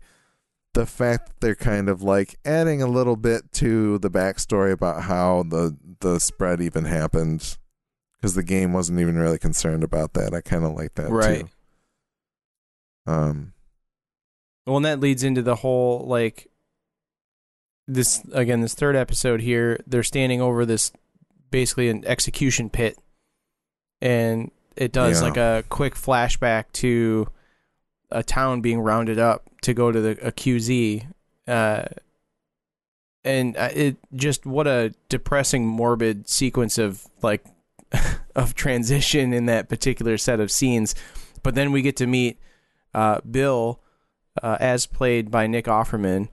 the fact that they're kind of like adding a little bit to the backstory about how the the spread even happened because the game wasn't even really concerned about that. I kind of like that Right. too. Um, Well, and that leads into the whole like this again. This third episode here, they're standing over this basically an execution pit, and it does Yeah. like a quick flashback to a town being rounded up to go to the a QZ. Uh, and uh, it just what a depressing, morbid sequence of like of transition in that particular set of scenes. But then we get to meet uh, Bill, uh, as played by Nick Offerman,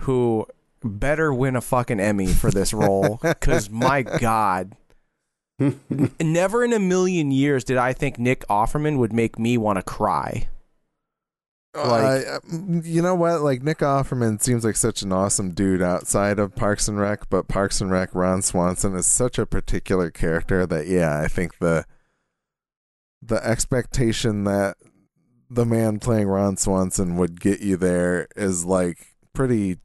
who better win a fucking Emmy for this role. Because my God, never in a million years did I think Nick Offerman would make me want to cry. Uh, like- I- I- you know what? Like Nick Offerman seems like such an awesome dude outside of Parks and Rec, but Parks and Rec Ron Swanson is such a particular character that yeah, I think the the expectation that the man playing Ron Swanson would get you there is like pretty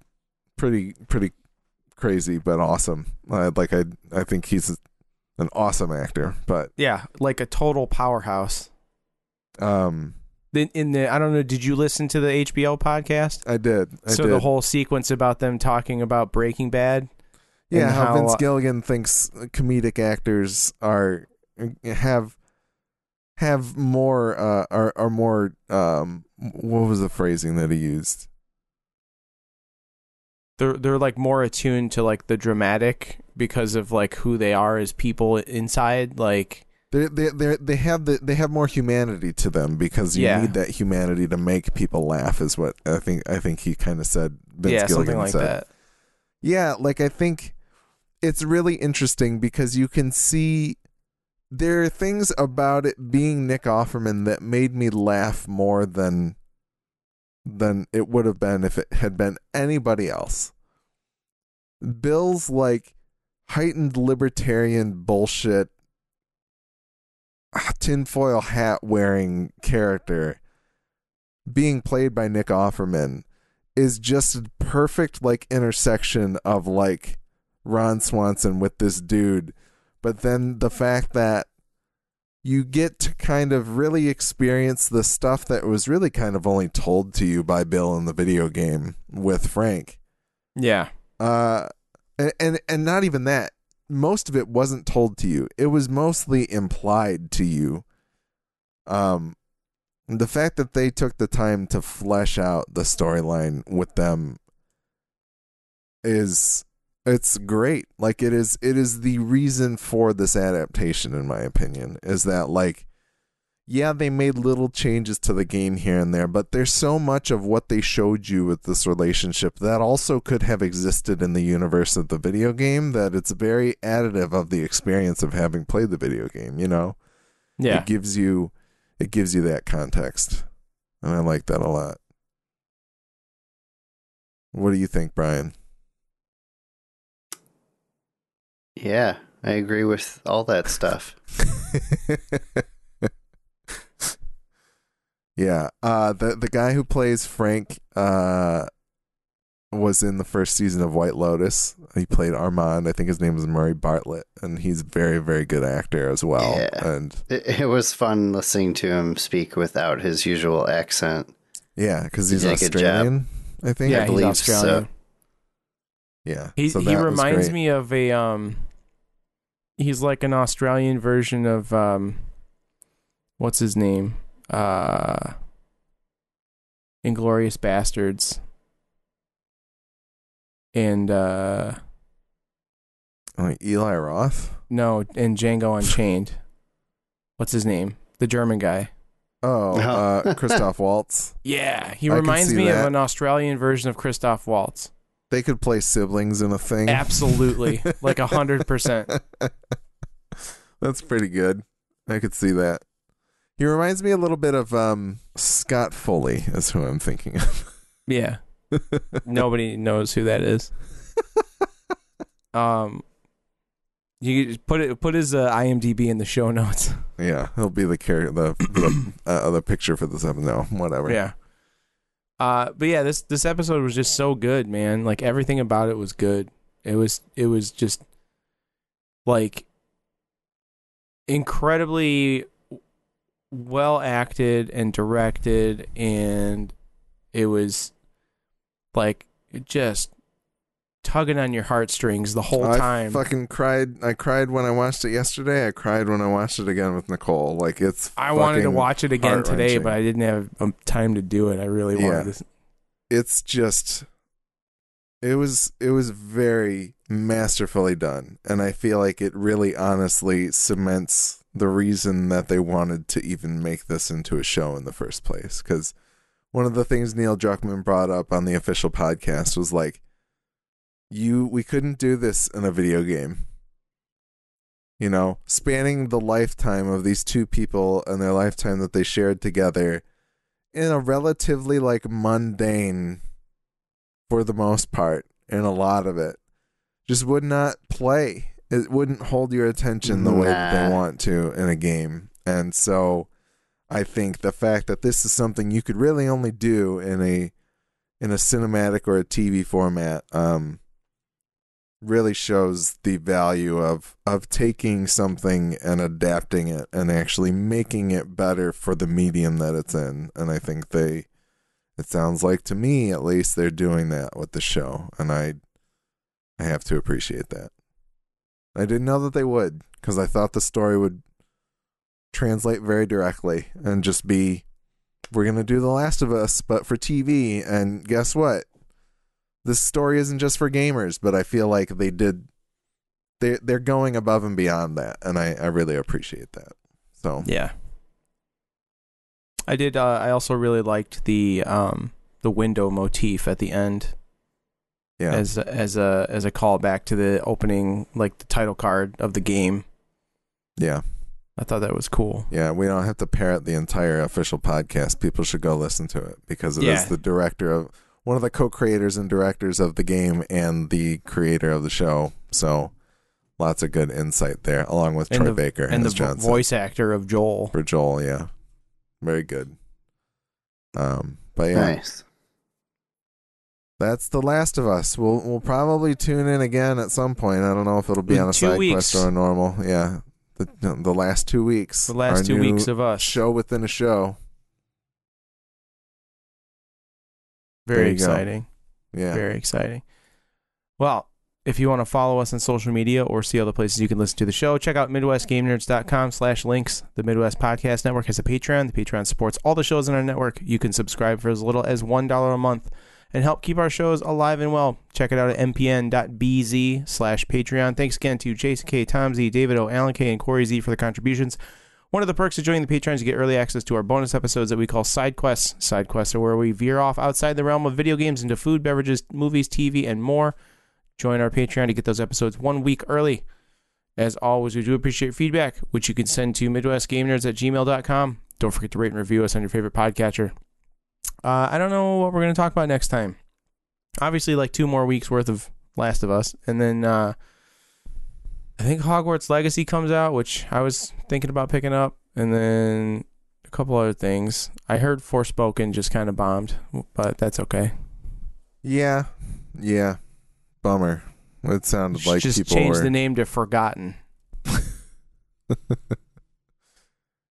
pretty pretty crazy but awesome. Uh, like I I think he's an awesome actor, but Yeah, like a total powerhouse. um Then in the I don't know, did you listen to the HBO podcast? I did. I so did. the whole sequence about them talking about Breaking Bad. Yeah, how, how, Vince uh, Gilligan thinks comedic actors are have have more uh are are more um what was the phrasing that he used? They're they're like more attuned to like the dramatic because of like who they are as people inside like They they they they have the they have more humanity to them because you Yeah. need that humanity to make people laugh is what I think I think he kind of said Vince yeah Gilligan something like said. that Yeah, like I think it's really interesting because you can see there are things about it being Nick Offerman that made me laugh more than than it would have been if it had been anybody else. Bill's like heightened libertarian bullshit ah, tinfoil hat wearing character being played by Nick Offerman is just a perfect like intersection of like Ron Swanson with this dude, but then the fact that you get to kind of really experience the stuff that was really kind of only told to you by Bill in the video game with Frank. yeah Uh and and, and not even that. Most of it wasn't told to you. It was mostly implied to you. Um the fact that they took the time to flesh out the storyline with them is it's great. Like it is it is the reason for this adaptation in my opinion is that like yeah, they made little changes to the game here and there, but there's so much of what they showed you with this relationship that also could have existed in the universe of the video game that it's very additive of the experience of having played the video game, you know? yeah It gives you it gives you that context. And I like that a lot. What do you think, Brian? Yeah, I agree with all that stuff. yeah, uh, the the guy who plays Frank, uh, was in the first season of White Lotus. He played Armand. I think his name is Murray Bartlett, and he's a very, very good actor as well. Yeah. And It, it was fun listening to him speak without his usual accent. yeah, because he's did a good. Australian, I think. yeah, he's believe Australian. so. Yeah. He so he reminds me of a um. He's like an Australian version of um. What's his name? Uh. Inglourious Basterds. And uh Like Eli Roth. no, and Django Unchained. What's his name? The German guy. Oh, uh, Christoph Waltz. Yeah, he I reminds see me of an Australian version of Christoph Waltz. They could play siblings in a thing. Absolutely, like a hundred percent. That's pretty good. I could see that. He reminds me a little bit of um, Scott Foley, is who I'm thinking of. Yeah, nobody knows who that is. Um, you put it put his uh, IMDb in the show notes. yeah, he'll be the character, the, the uh, other picture for this episode. No, whatever. Yeah. Uh, but yeah, this this episode was just so good, man. Like everything about it was good. It was it was just like incredibly well acted and directed, and it was like just tugging on your heartstrings the whole I time. fucking cried. I cried when I watched it yesterday. I cried when I watched it again with Nicole. Like it's. I wanted to watch it again today, but I didn't have um, time to do it. I really wanted Yeah. to. it's just it was it was very masterfully done and i feel like it really honestly cements the reason that they wanted to even make this into a show in the first place cuz one of the things Neil Druckmann brought up on the official podcast was like you we couldn't do this in a video game. You know spanning the lifetime of these two people and their lifetime that they shared together in a relatively like mundane for the most part in a lot of it just would not play. It wouldn't hold your attention the way that they want to in a game. And so i think the fact that this is something you could really only do in a in a cinematic or a tv format um really shows the value of of taking something and adapting it and actually making it better for the medium that it's in. And i think they it sounds like to me at least they're doing that with the show. And i i have to appreciate that. I didn't know that they would because i thought the story would translate very directly and just be we're going to do the last of us but for tv and guess what this story isn't just for gamers, but I feel like they did they they're going above and beyond that, and I I really appreciate that. So Yeah. I did. Uh, I also really liked the um the window motif at the end yeah, as as a as a callback to the opening, like the title card of the game. yeah, I thought that was cool. yeah. We don't have to parrot the entire official podcast. People should go listen to it because it is Yeah. the director of one of the co-creators and directors of the game and the creator of the show. So lots of good insight there, along with And Troy the- Baker and the as John vo- said. voice actor of Joel. for Joel. Yeah, very good. Um, but yeah. Nice. That's The Last of Us. We'll we'll probably tune in again at some point. I don't know if it'll be In on a two side weeks. quest or a normal. Yeah, the the last two weeks. The last two weeks of us. show within a show. Very you go. exciting. Yeah, Very exciting. Well, if you want to follow us on social media or see other places you can listen to the show, check out MidwestGameNerds.com slash links. The Midwest Podcast Network has a Patreon. The Patreon supports all the shows in our network. You can subscribe for as little as $1 a month and help keep our shows alive and well. Check it out at mpn.bz slash Patreon. Thanks again to Jason K, Tom Z, David O, Alan K, and Corey Z for the contributions. One of the perks of joining the Patreon is you get early access to our bonus episodes that we call side quests. Side quests are where we veer off outside the realm of video games into food, beverages, movies, TV, and more. Join our Patreon to get those episodes one week early. As always, we do appreciate feedback, which you can send to MidwestGameNerds at gmail.com. Don't forget to rate and review us on your favorite podcatcher. Uh, I don't know what we're going to talk about next time. Obviously, like two more weeks worth of Last of Us. And then uh, I think Hogwarts Legacy comes out, which I was thinking about picking up. And then a couple other things. I heard Forspoken just kind of bombed, but that's okay. Yeah, yeah. Bummer. It sounded like Just people change were. the name to Forgotten.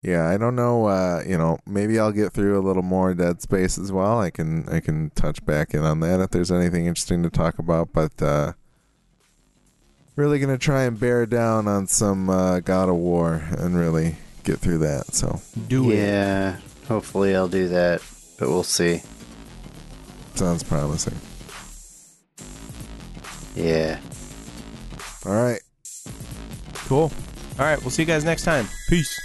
Yeah, I don't know. Uh, you know, maybe I'll get through a little more Dead Space as well. I can I can touch back in on that if there's anything interesting to talk about. But uh, really gonna try and bear down on some uh, God of War and really get through that. So Do it. yeah, hopefully I'll do that, but we'll see. sounds promising. Yeah. All right. Cool. All right. We'll see you guys next time. Peace.